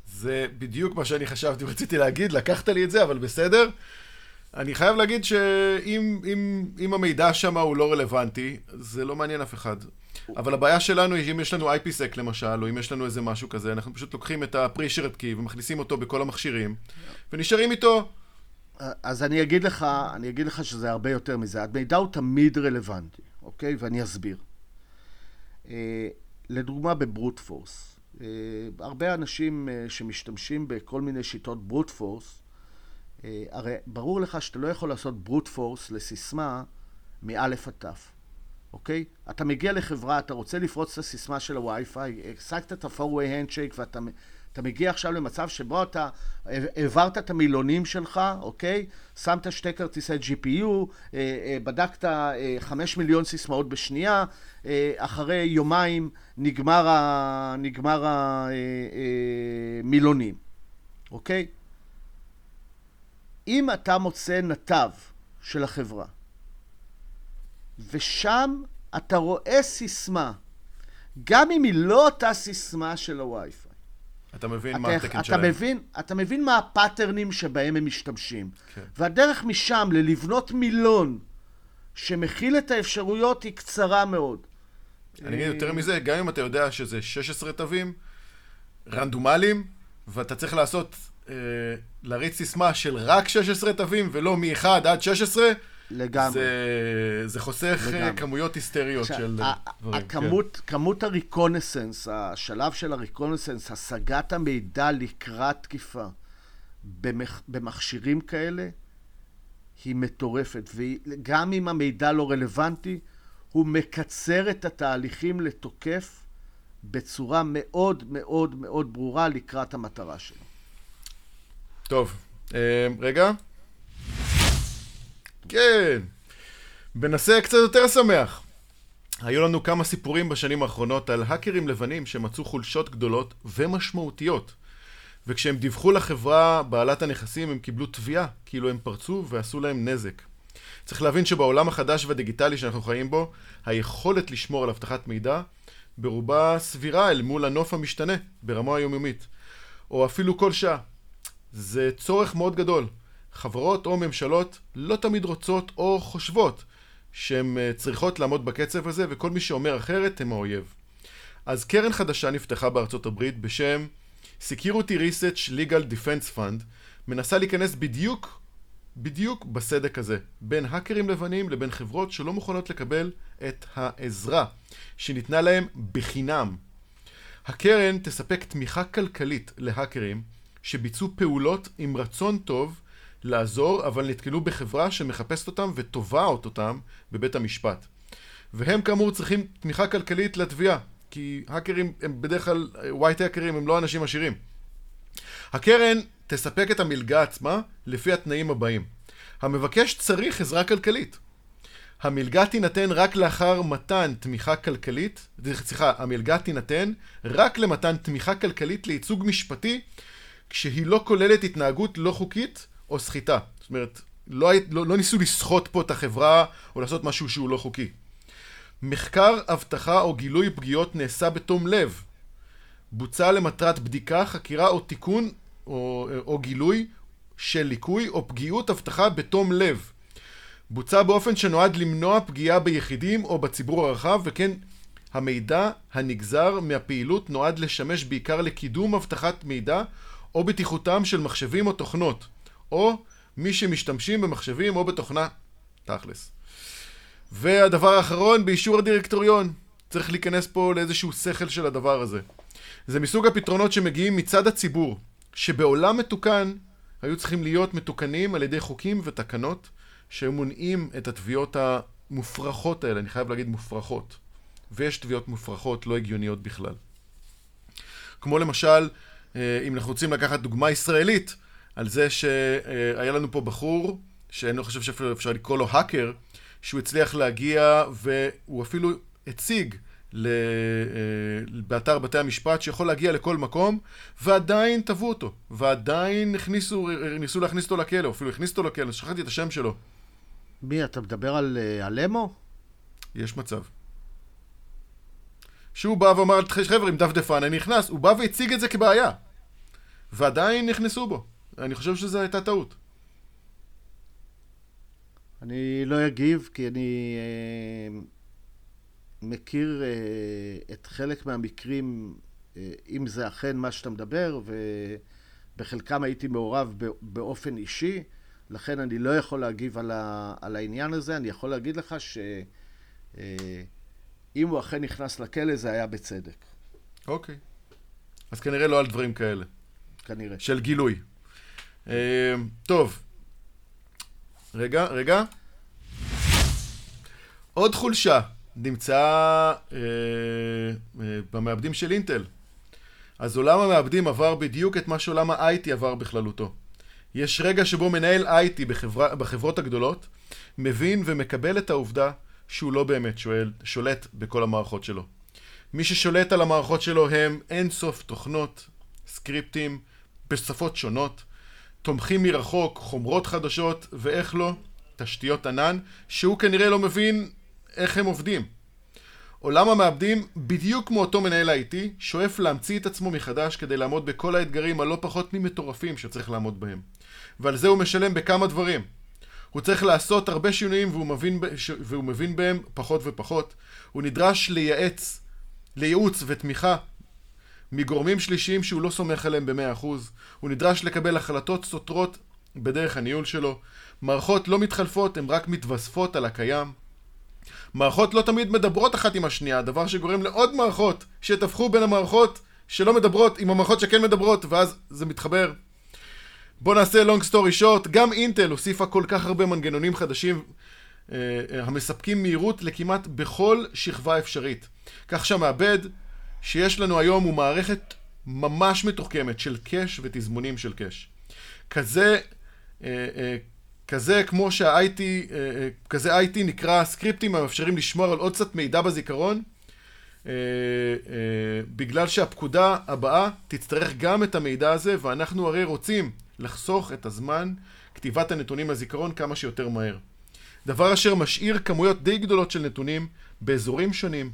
זה בדיוק מה שאני חשבתי ורציתי להגיד, לקחת לי את זה, אבל בסדר. אני חייב להגיד שאם אם, אם המידע שם הוא לא רלוונטי, זה לא מעניין אף אחד. אבל הבעיה שלנו היא אם יש לנו IPSec למשל, או אם יש לנו איזה משהו כזה, אנחנו פשוט לוקחים את ה-pre-shared key ומכניסים אותו בכל המכשירים, ונשארים איתו. אז אני אגיד לך, אני אגיד לך שזה הרבה יותר מזה. המידע הוא תמיד רלוונטי, אוקיי? ואני אסביר. אה, לדוגמה בברוט פורס. אה, הרבה אנשים אה, שמשתמשים בכל מיני שיטות ברוט פורס, הרי ברור לך שאתה לא יכול לעשות ברוט פורס לסיסמה מאלף עד תף, אוקיי? אתה מגיע לחברה, אתה רוצה לפרוץ את הסיסמה של הווי-פיי, השגת את ה-4-way handshake ואתה אתה מגיע עכשיו למצב שבו אתה העברת את המילונים שלך, אוקיי? שמת שתי כרטיסי GPU, אה, אה, בדקת אה, חמש מיליון סיסמאות בשנייה, אה, אחרי יומיים נגמר, נגמר המילונים, אוקיי? אם אתה מוצא נתב של החברה, ושם אתה רואה סיסמה, גם אם היא לא אותה סיסמה של הווי-פיי. אתה מבין אתה, מה התקן אתה שלהם. מבין, אתה מבין מה הפאטרנים שבהם הם משתמשים. כן. והדרך משם ללבנות מילון שמכיל את האפשרויות היא קצרה מאוד. אני אגיד יותר מזה, גם אם אתה יודע שזה 16 תווים, רנדומליים, ואתה צריך לעשות, אה, להריץ סיסמה של רק 16 תווים ולא מ-1 עד 16, לגמרי. זה, זה חוסך אה, לגמרי. כמויות היסטריות עכשיו, של ה- דברים. הכמות, כמות הריקונסנס, השלב של הריקונסנס, השגת המידע לקראת תקיפה במח, במכשירים כאלה, היא מטורפת. וגם אם המידע לא רלוונטי, הוא מקצר את התהליכים לתוקף בצורה מאוד מאוד מאוד ברורה לקראת המטרה שלו. כן. טוב, אה, רגע. כן. בנושא קצת יותר שמח. היו לנו כמה סיפורים בשנים האחרונות על האקרים לבנים שמצאו חולשות גדולות ומשמעותיות. וכשהם דיווחו לחברה בעלת הנכסים הם קיבלו תביעה, כאילו הם פרצו ועשו להם נזק. צריך להבין שבעולם החדש והדיגיטלי שאנחנו חיים בו, היכולת לשמור על אבטחת מידע ברובה סבירה אל מול הנוף המשתנה ברמה היומיומית, או אפילו כל שעה. זה צורך מאוד גדול. חברות או ממשלות לא תמיד רוצות או חושבות שהן אה, צריכות לעמוד בקצב הזה, וכל מי שאומר אחרת הם האויב. אז קרן חדשה נפתחה בארצות הברית בשם Security Research Legal Defense Fund, מנסה להיכנס בדיוק, בדיוק בסדק הזה, בין האקרים לבנים לבין חברות שלא מוכנות לקבל את העזרה שניתנה להם בחינם. הקרן תספק תמיכה כלכלית להאקרים שביצעו פעולות עם רצון טוב לעזור, אבל נתקלו בחברה שמחפשת אותם ותובעת אותם בבית המשפט. והם כאמור צריכים תמיכה כלכלית לתביעה, כי האקרים הם בדרך כלל, ווייט האקרים הם לא אנשים עשירים. הקרן תספק את המלגה עצמה לפי התנאים הבאים. המבקש צריך עזרה כלכלית. המלגה תינתן רק לאחר מתן תמיכה כלכלית, סליחה, המלגה תינתן רק למתן תמיכה כלכלית לייצוג משפטי כשהיא לא כוללת התנהגות לא חוקית או סחיטה. זאת אומרת, לא, לא, לא ניסו לסחוט פה את החברה או לעשות משהו שהוא לא חוקי. מחקר, אבטחה או גילוי פגיעות נעשה בתום לב. בוצע למטרת בדיקה, חקירה או תיקון או, או גילוי של ליקוי או פגיעות אבטחה בתום לב. בוצע באופן שנועד למנוע פגיעה ביחידים או בציבור הרחב, וכן המידע הנגזר מהפעילות נועד לשמש בעיקר לקידום אבטחת מידע או בטיחותם של מחשבים או תוכנות, או מי שמשתמשים במחשבים או בתוכנה, תכלס. והדבר האחרון, באישור הדירקטוריון. צריך להיכנס פה לאיזשהו שכל של הדבר הזה. זה מסוג הפתרונות שמגיעים מצד הציבור, שבעולם מתוקן היו צריכים להיות מתוקנים על ידי חוקים ותקנות שהיו מונעים את התביעות המופרכות האלה, אני חייב להגיד מופרכות. ויש תביעות מופרכות לא הגיוניות בכלל. כמו למשל, אה, אם אנחנו רוצים לקחת דוגמה ישראלית, על זה שהיה לנו פה בחור, שאני לא חושב שאפילו אפשר לקרוא לו האקר, שהוא הצליח להגיע והוא אפילו הציג ל... אה, באתר בתי המשפט שיכול להגיע לכל מקום ועדיין תבעו אותו ועדיין הכניסו, ניסו להכניס אותו לכלא, אפילו הכניסו אותו לכלא, שכחתי את השם שלו. מי, אתה מדבר על אה, הלמו? יש מצב. שהוא בא ואמר, חבר'ה, עם דפדפן, אני נכנס, הוא בא והציג את זה כבעיה. ועדיין נכנסו בו. אני חושב שזו הייתה טעות. אני לא אגיב, כי אני אה, מכיר אה, את חלק מהמקרים, אה, אם זה אכן מה שאתה מדבר, ובחלקם הייתי מעורב באופן אישי, לכן אני לא יכול להגיב על, ה, על העניין הזה. אני יכול להגיד לך שאם הוא אכן נכנס לכלא, זה היה בצדק, אוקיי. אז כנראה לא על דברים כאלה. כנראה. של גילוי. אה, טוב. רגע, רגע. עוד חולשה נמצאה אה, אה, במעבדים של אינטל. אז עולם המעבדים עבר בדיוק את מה שעולם ה-IT עבר בכללותו. יש רגע שבו מנהל IT בחברה, בחברות הגדולות מבין ומקבל את העובדה שהוא לא באמת שואל, שולט בכל המערכות שלו. מי ששולט על המערכות שלו הם אינסוף תוכנות, סקריפטים, בשפות שונות, תומכים מרחוק, חומרות חדשות, ואיך לא, תשתיות ענן, שהוא כנראה לא מבין איך הם עובדים. עולם המעבדים, בדיוק כמו אותו מנהל IT, שואף להמציא את עצמו מחדש כדי לעמוד בכל האתגרים הלא פחות ממטורפים שצריך לעמוד בהם. ועל זה הוא משלם בכמה דברים. הוא צריך לעשות הרבה שינויים והוא מבין, ש- והוא מבין בהם פחות ופחות. הוא נדרש לייעץ, לייעוץ ותמיכה מגורמים שלישיים שהוא לא סומך עליהם ב-100%, הוא נדרש לקבל החלטות סותרות בדרך הניהול שלו, מערכות לא מתחלפות, הן רק מתווספות על הקיים. מערכות לא תמיד מדברות אחת עם השנייה, דבר שגורם לעוד מערכות שיתווכו בין המערכות שלא מדברות עם המערכות שכן מדברות, ואז זה מתחבר. בואו נעשה long story short, גם אינטל הוסיפה כל כך הרבה מנגנונים חדשים אה, אה, המספקים מהירות לכמעט בכל שכבה אפשרית. כך שהמעבד שיש לנו היום הוא מערכת ממש מתוחכמת של קאש ותזמונים של קאש. כזה, אה, אה, כזה כמו שה-IT, אה, כזה IT נקרא סקריפטים המאפשרים לשמור על עוד קצת מידע בזיכרון, בגלל שהפקודה הבאה תצטרך גם את המידע הזה, ואנחנו הרי רוצים לחסוך את הזמן כתיבת הנתונים לזיכרון כמה שיותר מהר. דבר אשר משאיר כמויות די גדולות של נתונים באזורים שונים.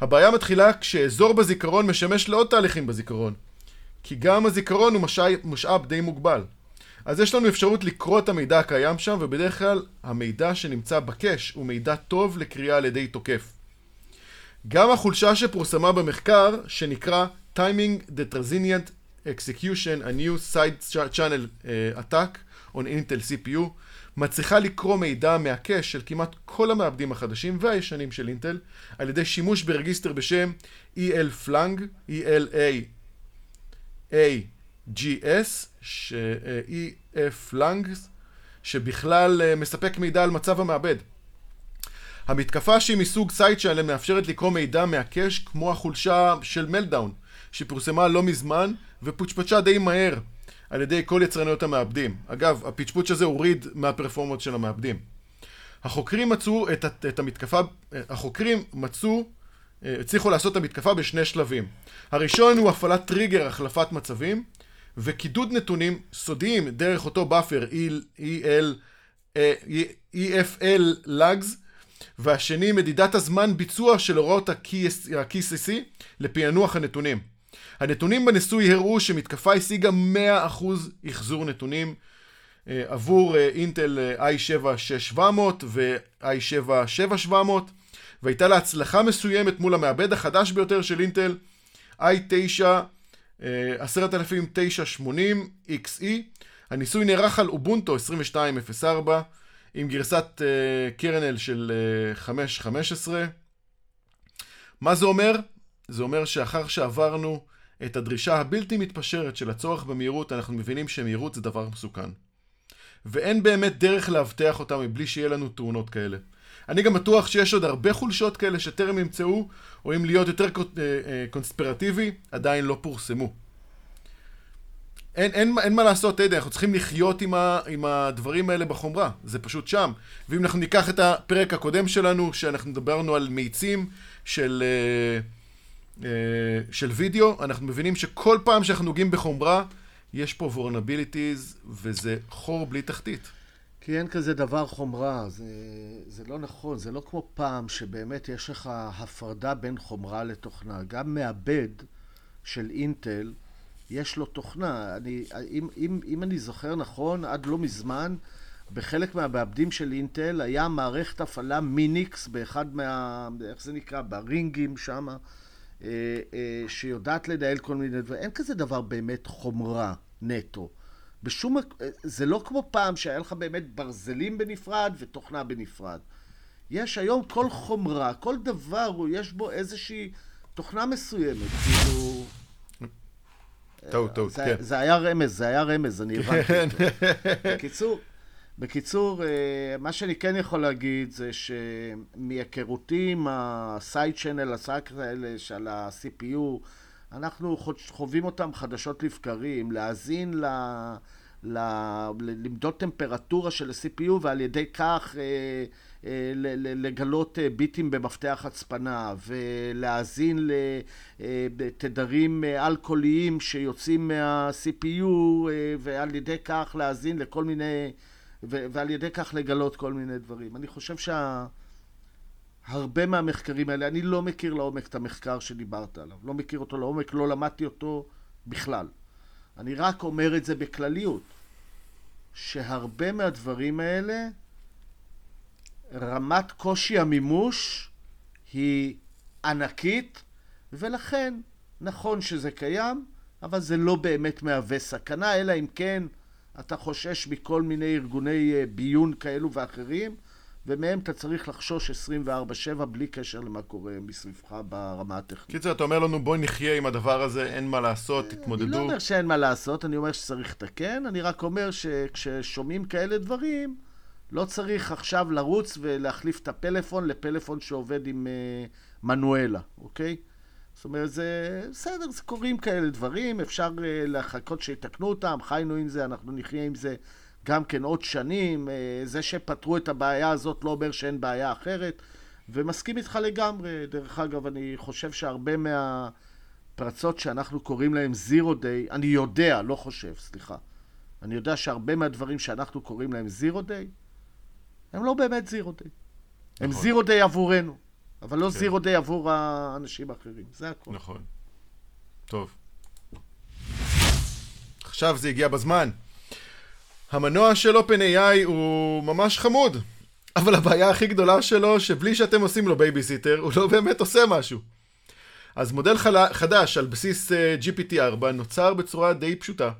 הבעיה מתחילה כשאזור בזיכרון משמש לעוד תהליכים בזיכרון. כי גם הזיכרון הוא משאב, משאב די מוגבל. אז יש לנו אפשרות לקרוא את המידע הקיים שם, ובדרך כלל המידע שנמצא בקאש הוא מידע טוב לקריאה על ידי תוקף. גם החולשה שפורסמה במחקר, שנקרא Timing the Transient Execution, a new side channel uh, attack on Intel CPU, מצליחה לקרוא מידע מהקאש של כמעט כל המעבדים החדשים והישנים של אינטל על ידי שימוש ברגיסטר בשם EL Flang, ELA AGS, ש... EF Flang, שבכלל uh, מספק מידע על מצב המעבד. המתקפה שהיא מסוג side channel מאפשרת לקרוא מידע מה cache כמו החולשה של Meltdown, שפורסמה לא מזמן ופוצ'פצ'ה די מהר על ידי כל יצרניות המעבדים. אגב, הפצ'פוץ' הזה הוריד מהפרפורמנס של המעבדים. החוקרים מצאו את, את המתקפה, החוקרים מצאו, הצליחו לעשות את המתקפה בשני שלבים. הראשון הוא הפעלת טריגר החלפת מצבים וקידוד נתונים סודיים דרך אותו buffer EFL lags והשני מדידת הזמן ביצוע של הוראות ה-KCC לפענוח הנתונים. הנתונים בניסוי הראו שמתקפה השיגה 100% החזור נתונים אה, עבור אה, אינטל i7-6700 ו-i7-7700 והייתה לה הצלחה מסוימת מול המעבד החדש ביותר של אינטל i9 10980 XE הניסוי נערך על אובונטו 2204 עם גרסת קרנל uh, של uh, 5.15 מה זה אומר? זה אומר שאחר שעברנו את הדרישה הבלתי מתפשרת של הצורך במהירות, אנחנו מבינים שמהירות זה דבר מסוכן. ואין באמת דרך לאבטח אותה מבלי שיהיה לנו תאונות כאלה. אני גם בטוח שיש עוד הרבה חולשות כאלה שטרם נמצאו, או אם להיות יותר קונספירטיבי, עדיין לא פורסמו. אין, אין, אין מה לעשות, יודע, אנחנו צריכים לחיות עם, ה, עם הדברים האלה בחומרה, זה פשוט שם. ואם אנחנו ניקח את הפרק הקודם שלנו, שאנחנו דיברנו על מאיצים של... אה, של וידאו, אנחנו מבינים שכל פעם שאנחנו נוגעים בחומרה, יש פה vulnerabilities, וזה חור בלי תחתית. כי אין כזה דבר חומרה, זה, זה לא נכון, זה לא כמו פעם שבאמת יש לך הפרדה בין חומרה לתוכנה. גם מעבד של אינטל, יש לו תוכנה. אני, אם, אם, אם אני זוכר נכון, עד לא מזמן, בחלק מהמעבדים של אינטל היה מערכת הפעלה מיניקס באחד מה... איך זה נקרא? ברינגים שמה. אה, אה, שיודעת לנהל כל מיני דברים. אין כזה דבר באמת חומרה נטו. בשום... זה לא כמו פעם שהיה לך באמת ברזלים בנפרד ותוכנה בנפרד. יש היום כל חומרה, כל דבר, יש בו איזושהי תוכנה מסוימת, כאילו... טעות, טעות, כן. זה היה רמז, זה היה רמז, אני הבנתי אותו. בקיצור, בקיצור, אה, מה שאני כן יכול להגיד זה שמהיכרותי עם הסייד צ'אנל, הסייד האלה של ה-CPU, אנחנו חווים אותם חדשות לבקרים, להאזין ל... ל... למדוד טמפרטורה של ה-CPU ועל ידי כך אה, אה, לגלות ביטים במפתח הצפנה ולהאזין לתדרים אלכוהוליים שיוצאים מה-CPU ועל ידי כך להאזין לכל מיני ו- ועל ידי כך לגלות כל מיני דברים. אני חושב שהרבה שה... מהמחקרים האלה, אני לא מכיר לעומק את המחקר שדיברת עליו. לא מכיר אותו לעומק, לא למדתי אותו בכלל. אני רק אומר את זה בכלליות, שהרבה מהדברים האלה, רמת קושי המימוש היא ענקית, ולכן נכון שזה קיים, אבל זה לא באמת מהווה סכנה, אלא אם כן אתה חושש מכל מיני ארגוני אה, ביון כאלו ואחרים, ומהם אתה צריך לחשוש 24/7 בלי קשר למה קורה מסביבך ברמה הטכנית. קיצר, אתה אומר לנו, בואי נחיה עם הדבר הזה, אין מה לעשות, אני תתמודדו. לא אומר שאין מה לעשות, אני אומר שצריך לתקן, אני רק אומר שכששומעים כאלה דברים, לא צריך עכשיו לרוץ ולהחליף את הפלאפון לפלאפון שעובד עם uh, מנואלה, אוקיי? זאת אומרת, זה בסדר, זה קורים כאלה דברים, אפשר uh, לחכות שיתקנו אותם, חיינו עם זה, אנחנו נחיה עם זה גם כן עוד שנים. Uh, זה שפתרו את הבעיה הזאת לא אומר שאין בעיה אחרת, ומסכים איתך לגמרי. דרך אגב, אני חושב שהרבה מהפרצות שאנחנו קוראים להן זירו דיי, אני יודע, לא חושב, סליחה. אני יודע שהרבה מהדברים שאנחנו קוראים להם zero day, הם לא באמת zero day. הם נכון. zero day עבורנו, אבל לא כן. zero day עבור האנשים האחרים. זה הכול. נכון. טוב. עכשיו זה הגיע בזמן. המנוע של OpenAI הוא ממש חמוד, אבל הבעיה הכי גדולה שלו, שבלי שאתם עושים לו בייביסיטר, הוא לא באמת עושה משהו. אז מודל חלה, חדש על בסיס uh, GPT-4 נוצר בצורה די פשוטה,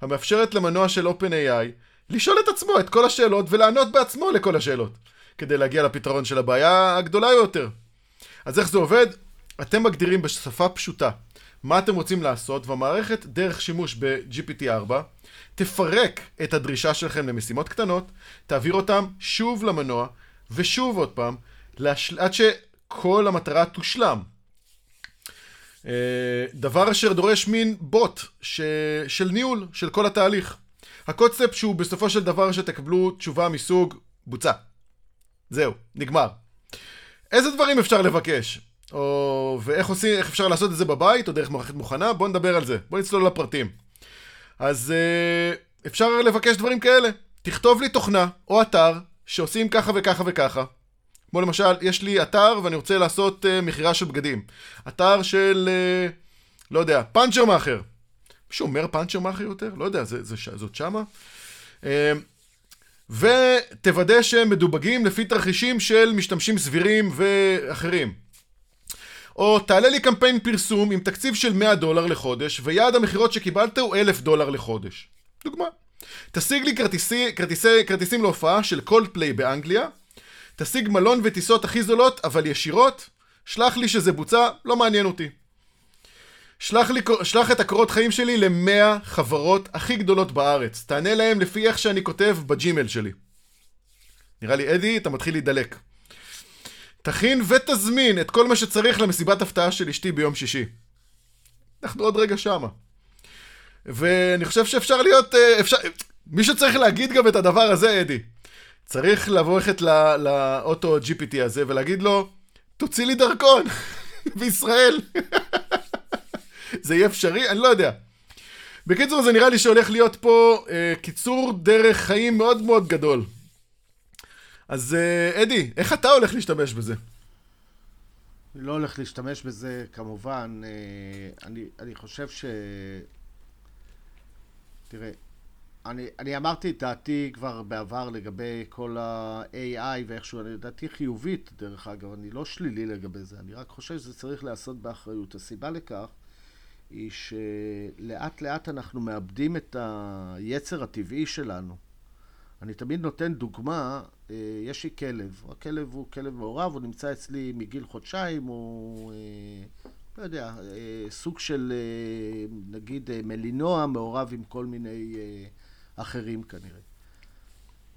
המאפשרת למנוע של OpenAI לשאול את עצמו את כל השאלות ולענות בעצמו לכל השאלות, כדי להגיע לפתרון של הבעיה הגדולה יותר. אז איך זה עובד? אתם מגדירים בשפה פשוטה מה אתם רוצים לעשות, והמערכת, דרך שימוש ב-GPT-4, תפרק את הדרישה שלכם למשימות קטנות, תעביר אותם שוב למנוע, ושוב עוד פעם, להש... עד שכל המטרה תושלם. אה, דבר אשר דורש מין בוט ש... של ניהול של כל התהליך. הקונספט שהוא בסופו של דבר שתקבלו תשובה מסוג בוצע. זהו, נגמר. איזה דברים אפשר לבקש? או... ואיך עושים, איך אפשר לעשות את זה בבית, או דרך מערכת מוכנה? בואו נדבר על זה. בואו נצלול לפרטים. אז אה, אפשר לבקש דברים כאלה. תכתוב לי תוכנה או אתר שעושים ככה וככה וככה. כמו למשל, יש לי אתר ואני רוצה לעשות אה, מכירה של בגדים. אתר של, אה, לא יודע, פאנצ'ר מאכר. מישהו אומר פאנצ'ר מאכר יותר? לא יודע, זה, זה, ש- זאת שמה? ותוודא שהם מדובגים לפי תרחישים של משתמשים סבירים ואחרים. או תעלה לי קמפיין פרסום עם תקציב של 100 דולר לחודש, ויעד המכירות שקיבלת הוא 1,000 דולר לחודש. דוגמה. תשיג לי כרטיסי, כרטיסי, כרטיסים להופעה של קולד פליי באנגליה, תשיג מלון וטיסות הכי זולות, אבל ישירות, שלח לי שזה בוצע, לא מעניין אותי. שלח, לי, שלח את הקורות חיים שלי למאה חברות הכי גדולות בארץ. תענה להם לפי איך שאני כותב בג'ימל שלי. נראה לי, אדי, אתה מתחיל להידלק. תכין ותזמין את כל מה שצריך למסיבת הפתעה של אשתי ביום שישי. אנחנו עוד רגע שמה. ואני חושב שאפשר להיות... אה, אפשר... מישהו צריך להגיד גם את הדבר הזה, אדי. צריך ללכת לא- לאוטו GPT הזה ולהגיד לו, תוציא לי דרכון בישראל. זה יהיה אפשרי? אני לא יודע. בקיצור, זה נראה לי שהולך להיות פה אה, קיצור דרך חיים מאוד מאוד גדול. אז אה, אדי, איך אתה הולך להשתמש בזה? אני לא הולך להשתמש בזה, כמובן. אה, אני, אני חושב ש... תראה, אני, אני אמרתי את דעתי כבר בעבר לגבי כל ה-AI ואיכשהו, אני דעתי חיובית, דרך אגב, אני לא שלילי לגבי זה, אני רק חושב שזה צריך להיעשות באחריות. הסיבה לכך היא שלאט לאט אנחנו מאבדים את היצר הטבעי שלנו. אני תמיד נותן דוגמה, אה, יש לי כלב, הכלב הוא כלב מעורב, הוא נמצא אצלי מגיל חודשיים, הוא, אה, לא יודע, אה, סוג של, נגיד, מלינוע מעורב עם כל מיני אחרים כנראה.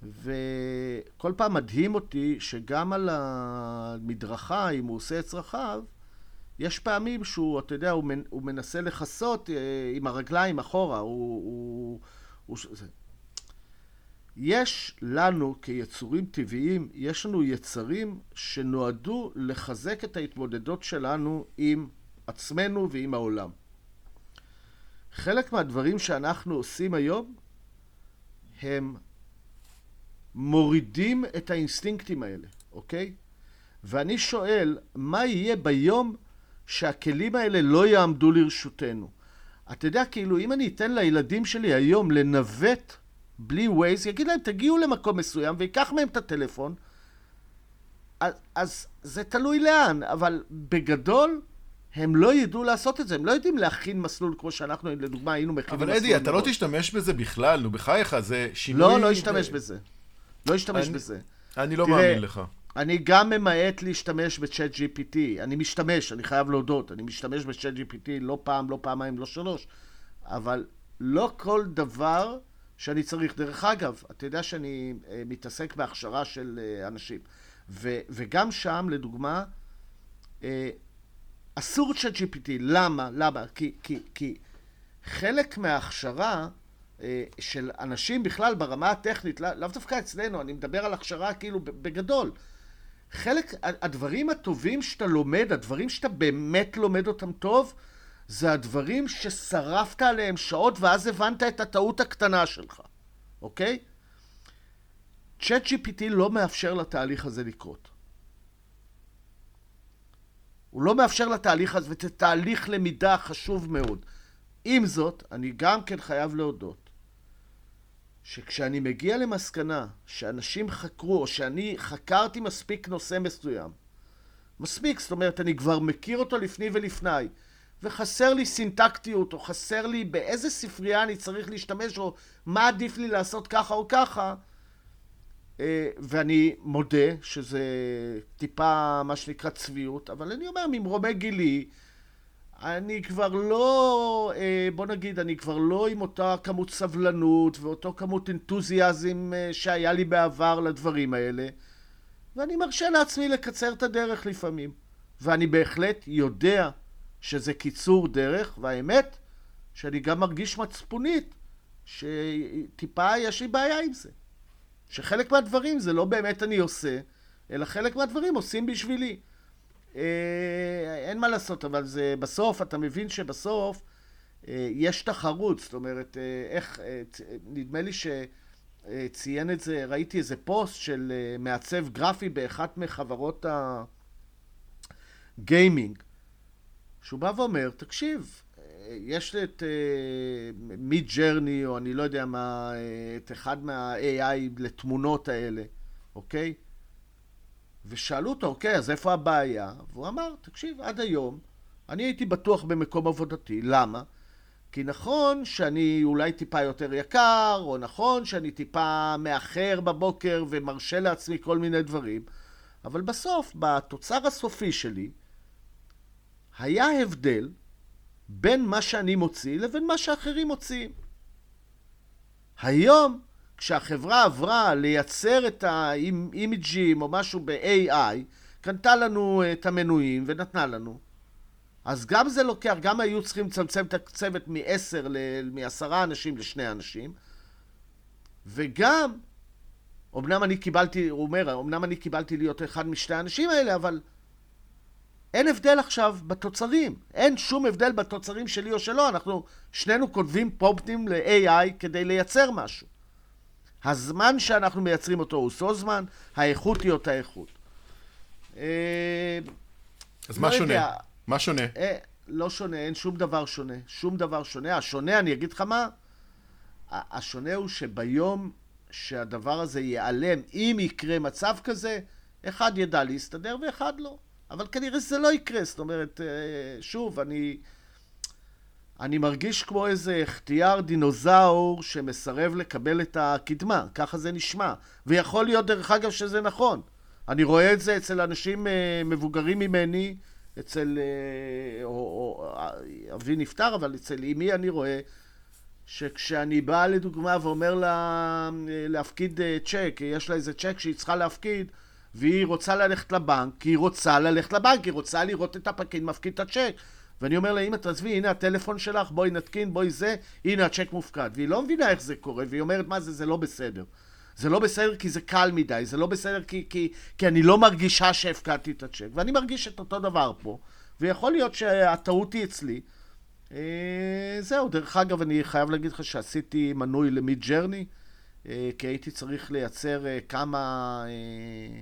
וכל פעם מדהים אותי שגם על המדרכה, אם הוא עושה את צרכיו, יש פעמים שהוא, אתה יודע, הוא, מנ, הוא מנסה לכסות אה, עם הרגליים אחורה, הוא... הוא, הוא זה. יש לנו כיצורים טבעיים, יש לנו יצרים שנועדו לחזק את ההתמודדות שלנו עם עצמנו ועם העולם. חלק מהדברים שאנחנו עושים היום הם מורידים את האינסטינקטים האלה, אוקיי? ואני שואל, מה יהיה ביום שהכלים האלה לא יעמדו לרשותנו? אתה יודע, כאילו, אם אני אתן לילדים שלי היום לנווט בלי ווייז, יגיד להם, תגיעו למקום מסוים ויקח מהם את הטלפון, אז, אז זה תלוי לאן, אבל בגדול, הם לא ידעו לעשות את זה, הם לא יודעים להכין מסלול כמו שאנחנו, לדוגמה, היינו מכינים מסלול. אבל אדי, אתה לא. תשתמש בזה בכלל, נו, בחייך, זה שינוי... לא, לא אשתמש בזה. לא אשתמש אני- בזה. אני לא תראה, מאמין לך. אני גם ממעט להשתמש בצ'אט GPT. אני משתמש, אני חייב להודות. אני משתמש בצ'אט GPT לא פעם, לא פעמיים, לא שלוש. אבל לא כל דבר שאני צריך. דרך אגב, אתה יודע שאני אה, מתעסק בהכשרה של אה, אנשים. ו, וגם שם, לדוגמה, אה, אסור צ'אט GPT. למה? למה? כי, כי, כי חלק מההכשרה אה, של אנשים בכלל ברמה הטכנית, לא- לאו דווקא אצלנו, אני מדבר על הכשרה כאילו בגדול. חלק, הדברים הטובים שאתה לומד, הדברים שאתה באמת לומד אותם טוב, זה הדברים ששרפת עליהם שעות ואז הבנת את הטעות הקטנה שלך, אוקיי? צ'אט GPT לא מאפשר לתהליך הזה לקרות. הוא לא מאפשר לתהליך הזה, וזה תהליך למידה חשוב מאוד. עם זאת, אני גם כן חייב להודות שכשאני מגיע למסקנה שאנשים חקרו, או שאני חקרתי מספיק נושא מסוים, מספיק, זאת אומרת, אני כבר מכיר אותו לפני ולפני, וחסר לי סינטקטיות, או חסר לי באיזה ספרייה אני צריך להשתמש, או מה עדיף לי לעשות ככה או ככה, אה, ואני מודה שזה טיפה, מה שנקרא, צביעות, אבל אני אומר, ממרומי גילי, אני כבר לא, אה, בוא נגיד, אני כבר לא עם אותה כמות סבלנות ואותו כמות אנתוזיאזם אה, שהיה לי בעבר לדברים האלה, ואני מרשה לעצמי לקצר את הדרך לפעמים. ואני בהחלט יודע שזה קיצור דרך, והאמת, שאני גם מרגיש מצפונית שטיפה יש לי בעיה עם זה. שחלק מהדברים זה לא באמת אני עושה, אלא חלק מהדברים עושים בשבילי. אה, אין מה לעשות, אבל זה בסוף, אתה מבין שבסוף אה, יש תחרות, זאת אומרת, אה, איך, אה, אה, נדמה לי שציין את זה, ראיתי איזה פוסט של אה, מעצב גרפי באחת מחברות הגיימינג, שהוא בא ואומר, תקשיב, אה, יש את מיד ג'רני, או אני לא יודע מה, אה, את אחד מה-AI לתמונות האלה, אוקיי? ושאלו אותו, אוקיי, אז איפה הבעיה? והוא אמר, תקשיב, עד היום אני הייתי בטוח במקום עבודתי. למה? כי נכון שאני אולי טיפה יותר יקר, או נכון שאני טיפה מאחר בבוקר ומרשה לעצמי כל מיני דברים, אבל בסוף, בתוצר הסופי שלי, היה הבדל בין מה שאני מוציא לבין מה שאחרים מוציאים. היום, כשהחברה עברה לייצר את האימג'ים או משהו ב-AI, קנתה לנו את המנויים ונתנה לנו. אז גם זה לוקח, גם היו צריכים לצמצם את הצוות מ-10 ל- מעשרה אנשים לשני אנשים, וגם, אמנם אני קיבלתי, הוא אומר, אמנם אני קיבלתי להיות אחד משתי האנשים האלה, אבל אין הבדל עכשיו בתוצרים. אין שום הבדל בתוצרים שלי או שלו. אנחנו שנינו כותבים פרומפטים ל-AI כדי לייצר משהו. הזמן שאנחנו מייצרים אותו הוא אותו זמן, האיכות היא אותה איכות. אה, אז לא מה שונה? מה שונה? אה, לא שונה, אין שום דבר שונה. שום דבר שונה. השונה, אני אגיד לך מה, השונה הוא שביום שהדבר הזה ייעלם, אם יקרה מצב כזה, אחד ידע להסתדר ואחד לא. אבל כנראה שזה לא יקרה. זאת אומרת, אה, שוב, אני... אני מרגיש כמו איזה חטיאר דינוזאור שמסרב לקבל את הקדמה, ככה זה נשמע. ויכול להיות, דרך אגב, שזה נכון. אני רואה את זה אצל אנשים אה, מבוגרים ממני, אצל... אה, או, או, אה, אבי נפטר, אבל אצל אמי אני רואה שכשאני בא לדוגמה ואומר לה אה, להפקיד אה, צ'ק, יש לה איזה צ'ק שהיא צריכה להפקיד, והיא רוצה ללכת לבנק, כי היא רוצה ללכת לבנק, היא רוצה לראות את הפקיד מפקיד את הצ'ק. ואני אומר לה, אמא, תעזבי, הנה הטלפון שלך, בואי נתקין, בואי זה, הנה הצ'ק מופקד. והיא לא מבינה איך זה קורה, והיא אומרת, מה זה, זה לא בסדר. זה לא בסדר כי זה קל מדי, זה לא בסדר כי, כי, כי אני לא מרגישה שהפקדתי את הצ'ק. ואני מרגיש את אותו דבר פה, ויכול להיות שהטעות היא אצלי. אה, זהו, דרך אגב, אני חייב להגיד לך שעשיתי מנוי למיד ג'רני, אה, כי הייתי צריך לייצר אה, כמה אה,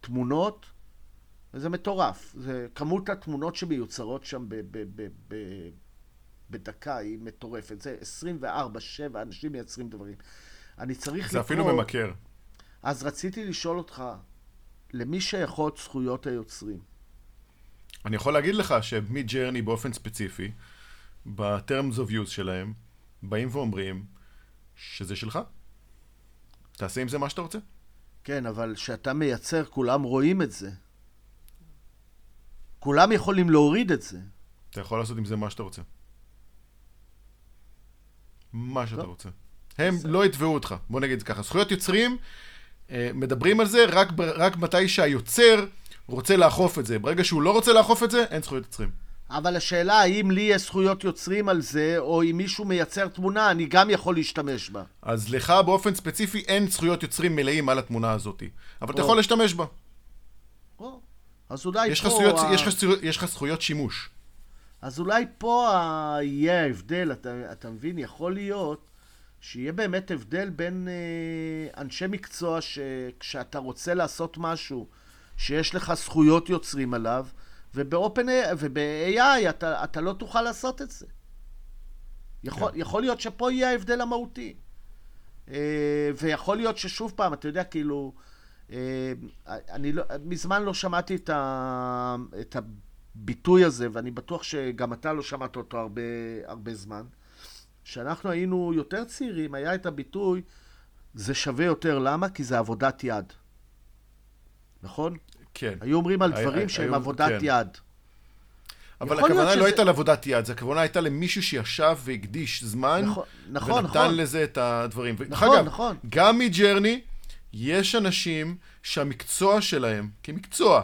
תמונות, וזה מטורף. זה, כמות התמונות שמיוצרות שם ב, ב, ב, ב, בדקה היא מטורפת. זה 24-7, אנשים מייצרים דברים. אני צריך זה אפילו ממכר. אז רציתי לשאול אותך, למי שייכות זכויות היוצרים? אני יכול להגיד לך שמיד-ג'רני באופן ספציפי, ב-terms of use שלהם, באים ואומרים שזה שלך. תעשה עם זה מה שאתה רוצה. כן, אבל כשאתה מייצר, כולם רואים את זה. כולם יכולים להוריד את זה. אתה יכול לעשות עם זה מה שאתה רוצה. מה שאתה טוב. רוצה. הם לא יתבעו אותך, בוא נגיד ככה. זכויות יוצרים, אה, מדברים על זה רק, רק מתי שהיוצר רוצה לאכוף את זה. ברגע שהוא לא רוצה לאכוף את זה, אין זכויות יוצרים. אבל השאלה, האם לי יש זכויות יוצרים על זה, או אם מישהו מייצר תמונה, אני גם יכול להשתמש בה. אז לך באופן ספציפי אין זכויות יוצרים מלאים על התמונה הזאת. אבל אתה או. יכול להשתמש בה. אז אולי יש פה... זכויות- ה- יש לך זכויות- יש לך זכויות שימוש. אז אולי פה ה- יהיה ההבדל, אתה, אתה מבין? יכול להיות שיהיה באמת הבדל בין אה, אנשי מקצוע שכשאתה רוצה לעשות משהו שיש לך זכויות יוצרים עליו, ובאופן, וב-AI אתה, אתה לא תוכל לעשות את זה. יכול, כן. יכול להיות שפה יהיה ההבדל המהותי. אה, ויכול להיות ששוב פעם, אתה יודע, כאילו, אה, אני לא, מזמן לא שמעתי את, ה, את הביטוי הזה, ואני בטוח שגם אתה לא שמעת אותו הרבה, הרבה זמן. כשאנחנו היינו יותר צעירים, היה את הביטוי, זה שווה יותר, למה? כי זה עבודת יד. נכון? כן. היו אומרים על דברים שהם עבודת כן. יד. אבל הכוונה לא שזה- הייתה לעבודת יד, זה הכוונה הייתה למישהו שישב והקדיש זמן, נכון, נכון, ונתן נכון. לזה את הדברים. נכון, אגב, נכון. גם מג'רני, יש אנשים שהמקצוע שלהם, כמקצוע,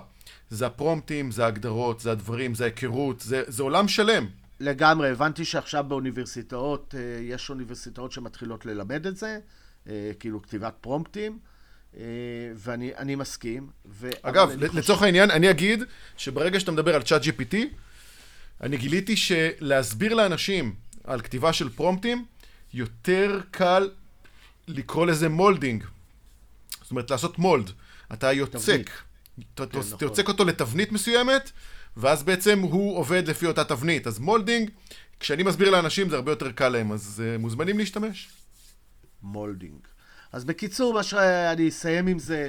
זה הפרומפטים, זה ההגדרות, זה הדברים, זה ההיכרות, זה, זה עולם שלם. לגמרי, הבנתי שעכשיו באוניברסיטאות, אה, יש אוניברסיטאות שמתחילות ללמד את זה, אה, כאילו כתיבת פרומפטים, אה, ואני אני מסכים. ו... אגב, לצורך חושב- העניין, אני אגיד שברגע שאתה מדבר על צ'אט GPT, אני גיליתי שלהסביר לאנשים על כתיבה של פרומפטים, יותר קל לקרוא לזה מולדינג. זאת אומרת, לעשות מולד. אתה יוצק. אתה אתה- נכון. יוצק אותו לתבנית מסוימת, ואז בעצם הוא עובד לפי אותה תבנית. אז molding, כשאני מסביר לאנשים זה הרבה יותר קל להם, אז uh, מוזמנים להשתמש. molding. אז בקיצור, מה שאני אסיים עם זה,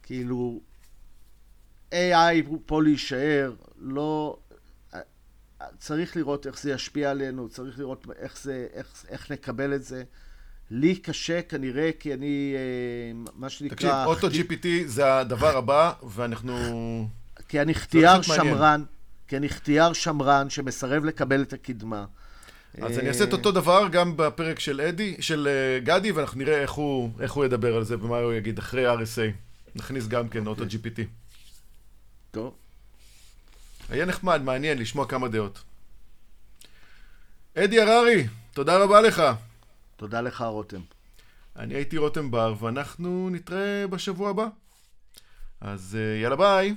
שכאילו, AI פה להישאר, לא... צריך לראות איך זה ישפיע עלינו, צריך לראות איך, זה, איך, איך נקבל את זה. לי קשה כנראה, כי אני, אה, מה שנקרא... תקשיב, Auto-GPT זה הדבר הבא, ואנחנו... כי אני מעניין. שמרן, כי אני חתיאר שמרן שמסרב לקבל את הקדמה. אז אה, אני אעשה את אותו דבר גם בפרק של אדי, של אה, גדי, ואנחנו נראה איך הוא, איך הוא ידבר על זה ומה הוא יגיד אחרי RSA. נכניס גם כן אוטו GPT. טוב. היה נחמד, מעניין לשמוע כמה דעות. אדי הררי, תודה רבה לך. תודה לך, רותם. אני הייתי רותם בר, ואנחנו נתראה בשבוע הבא. אז אה, יאללה ביי.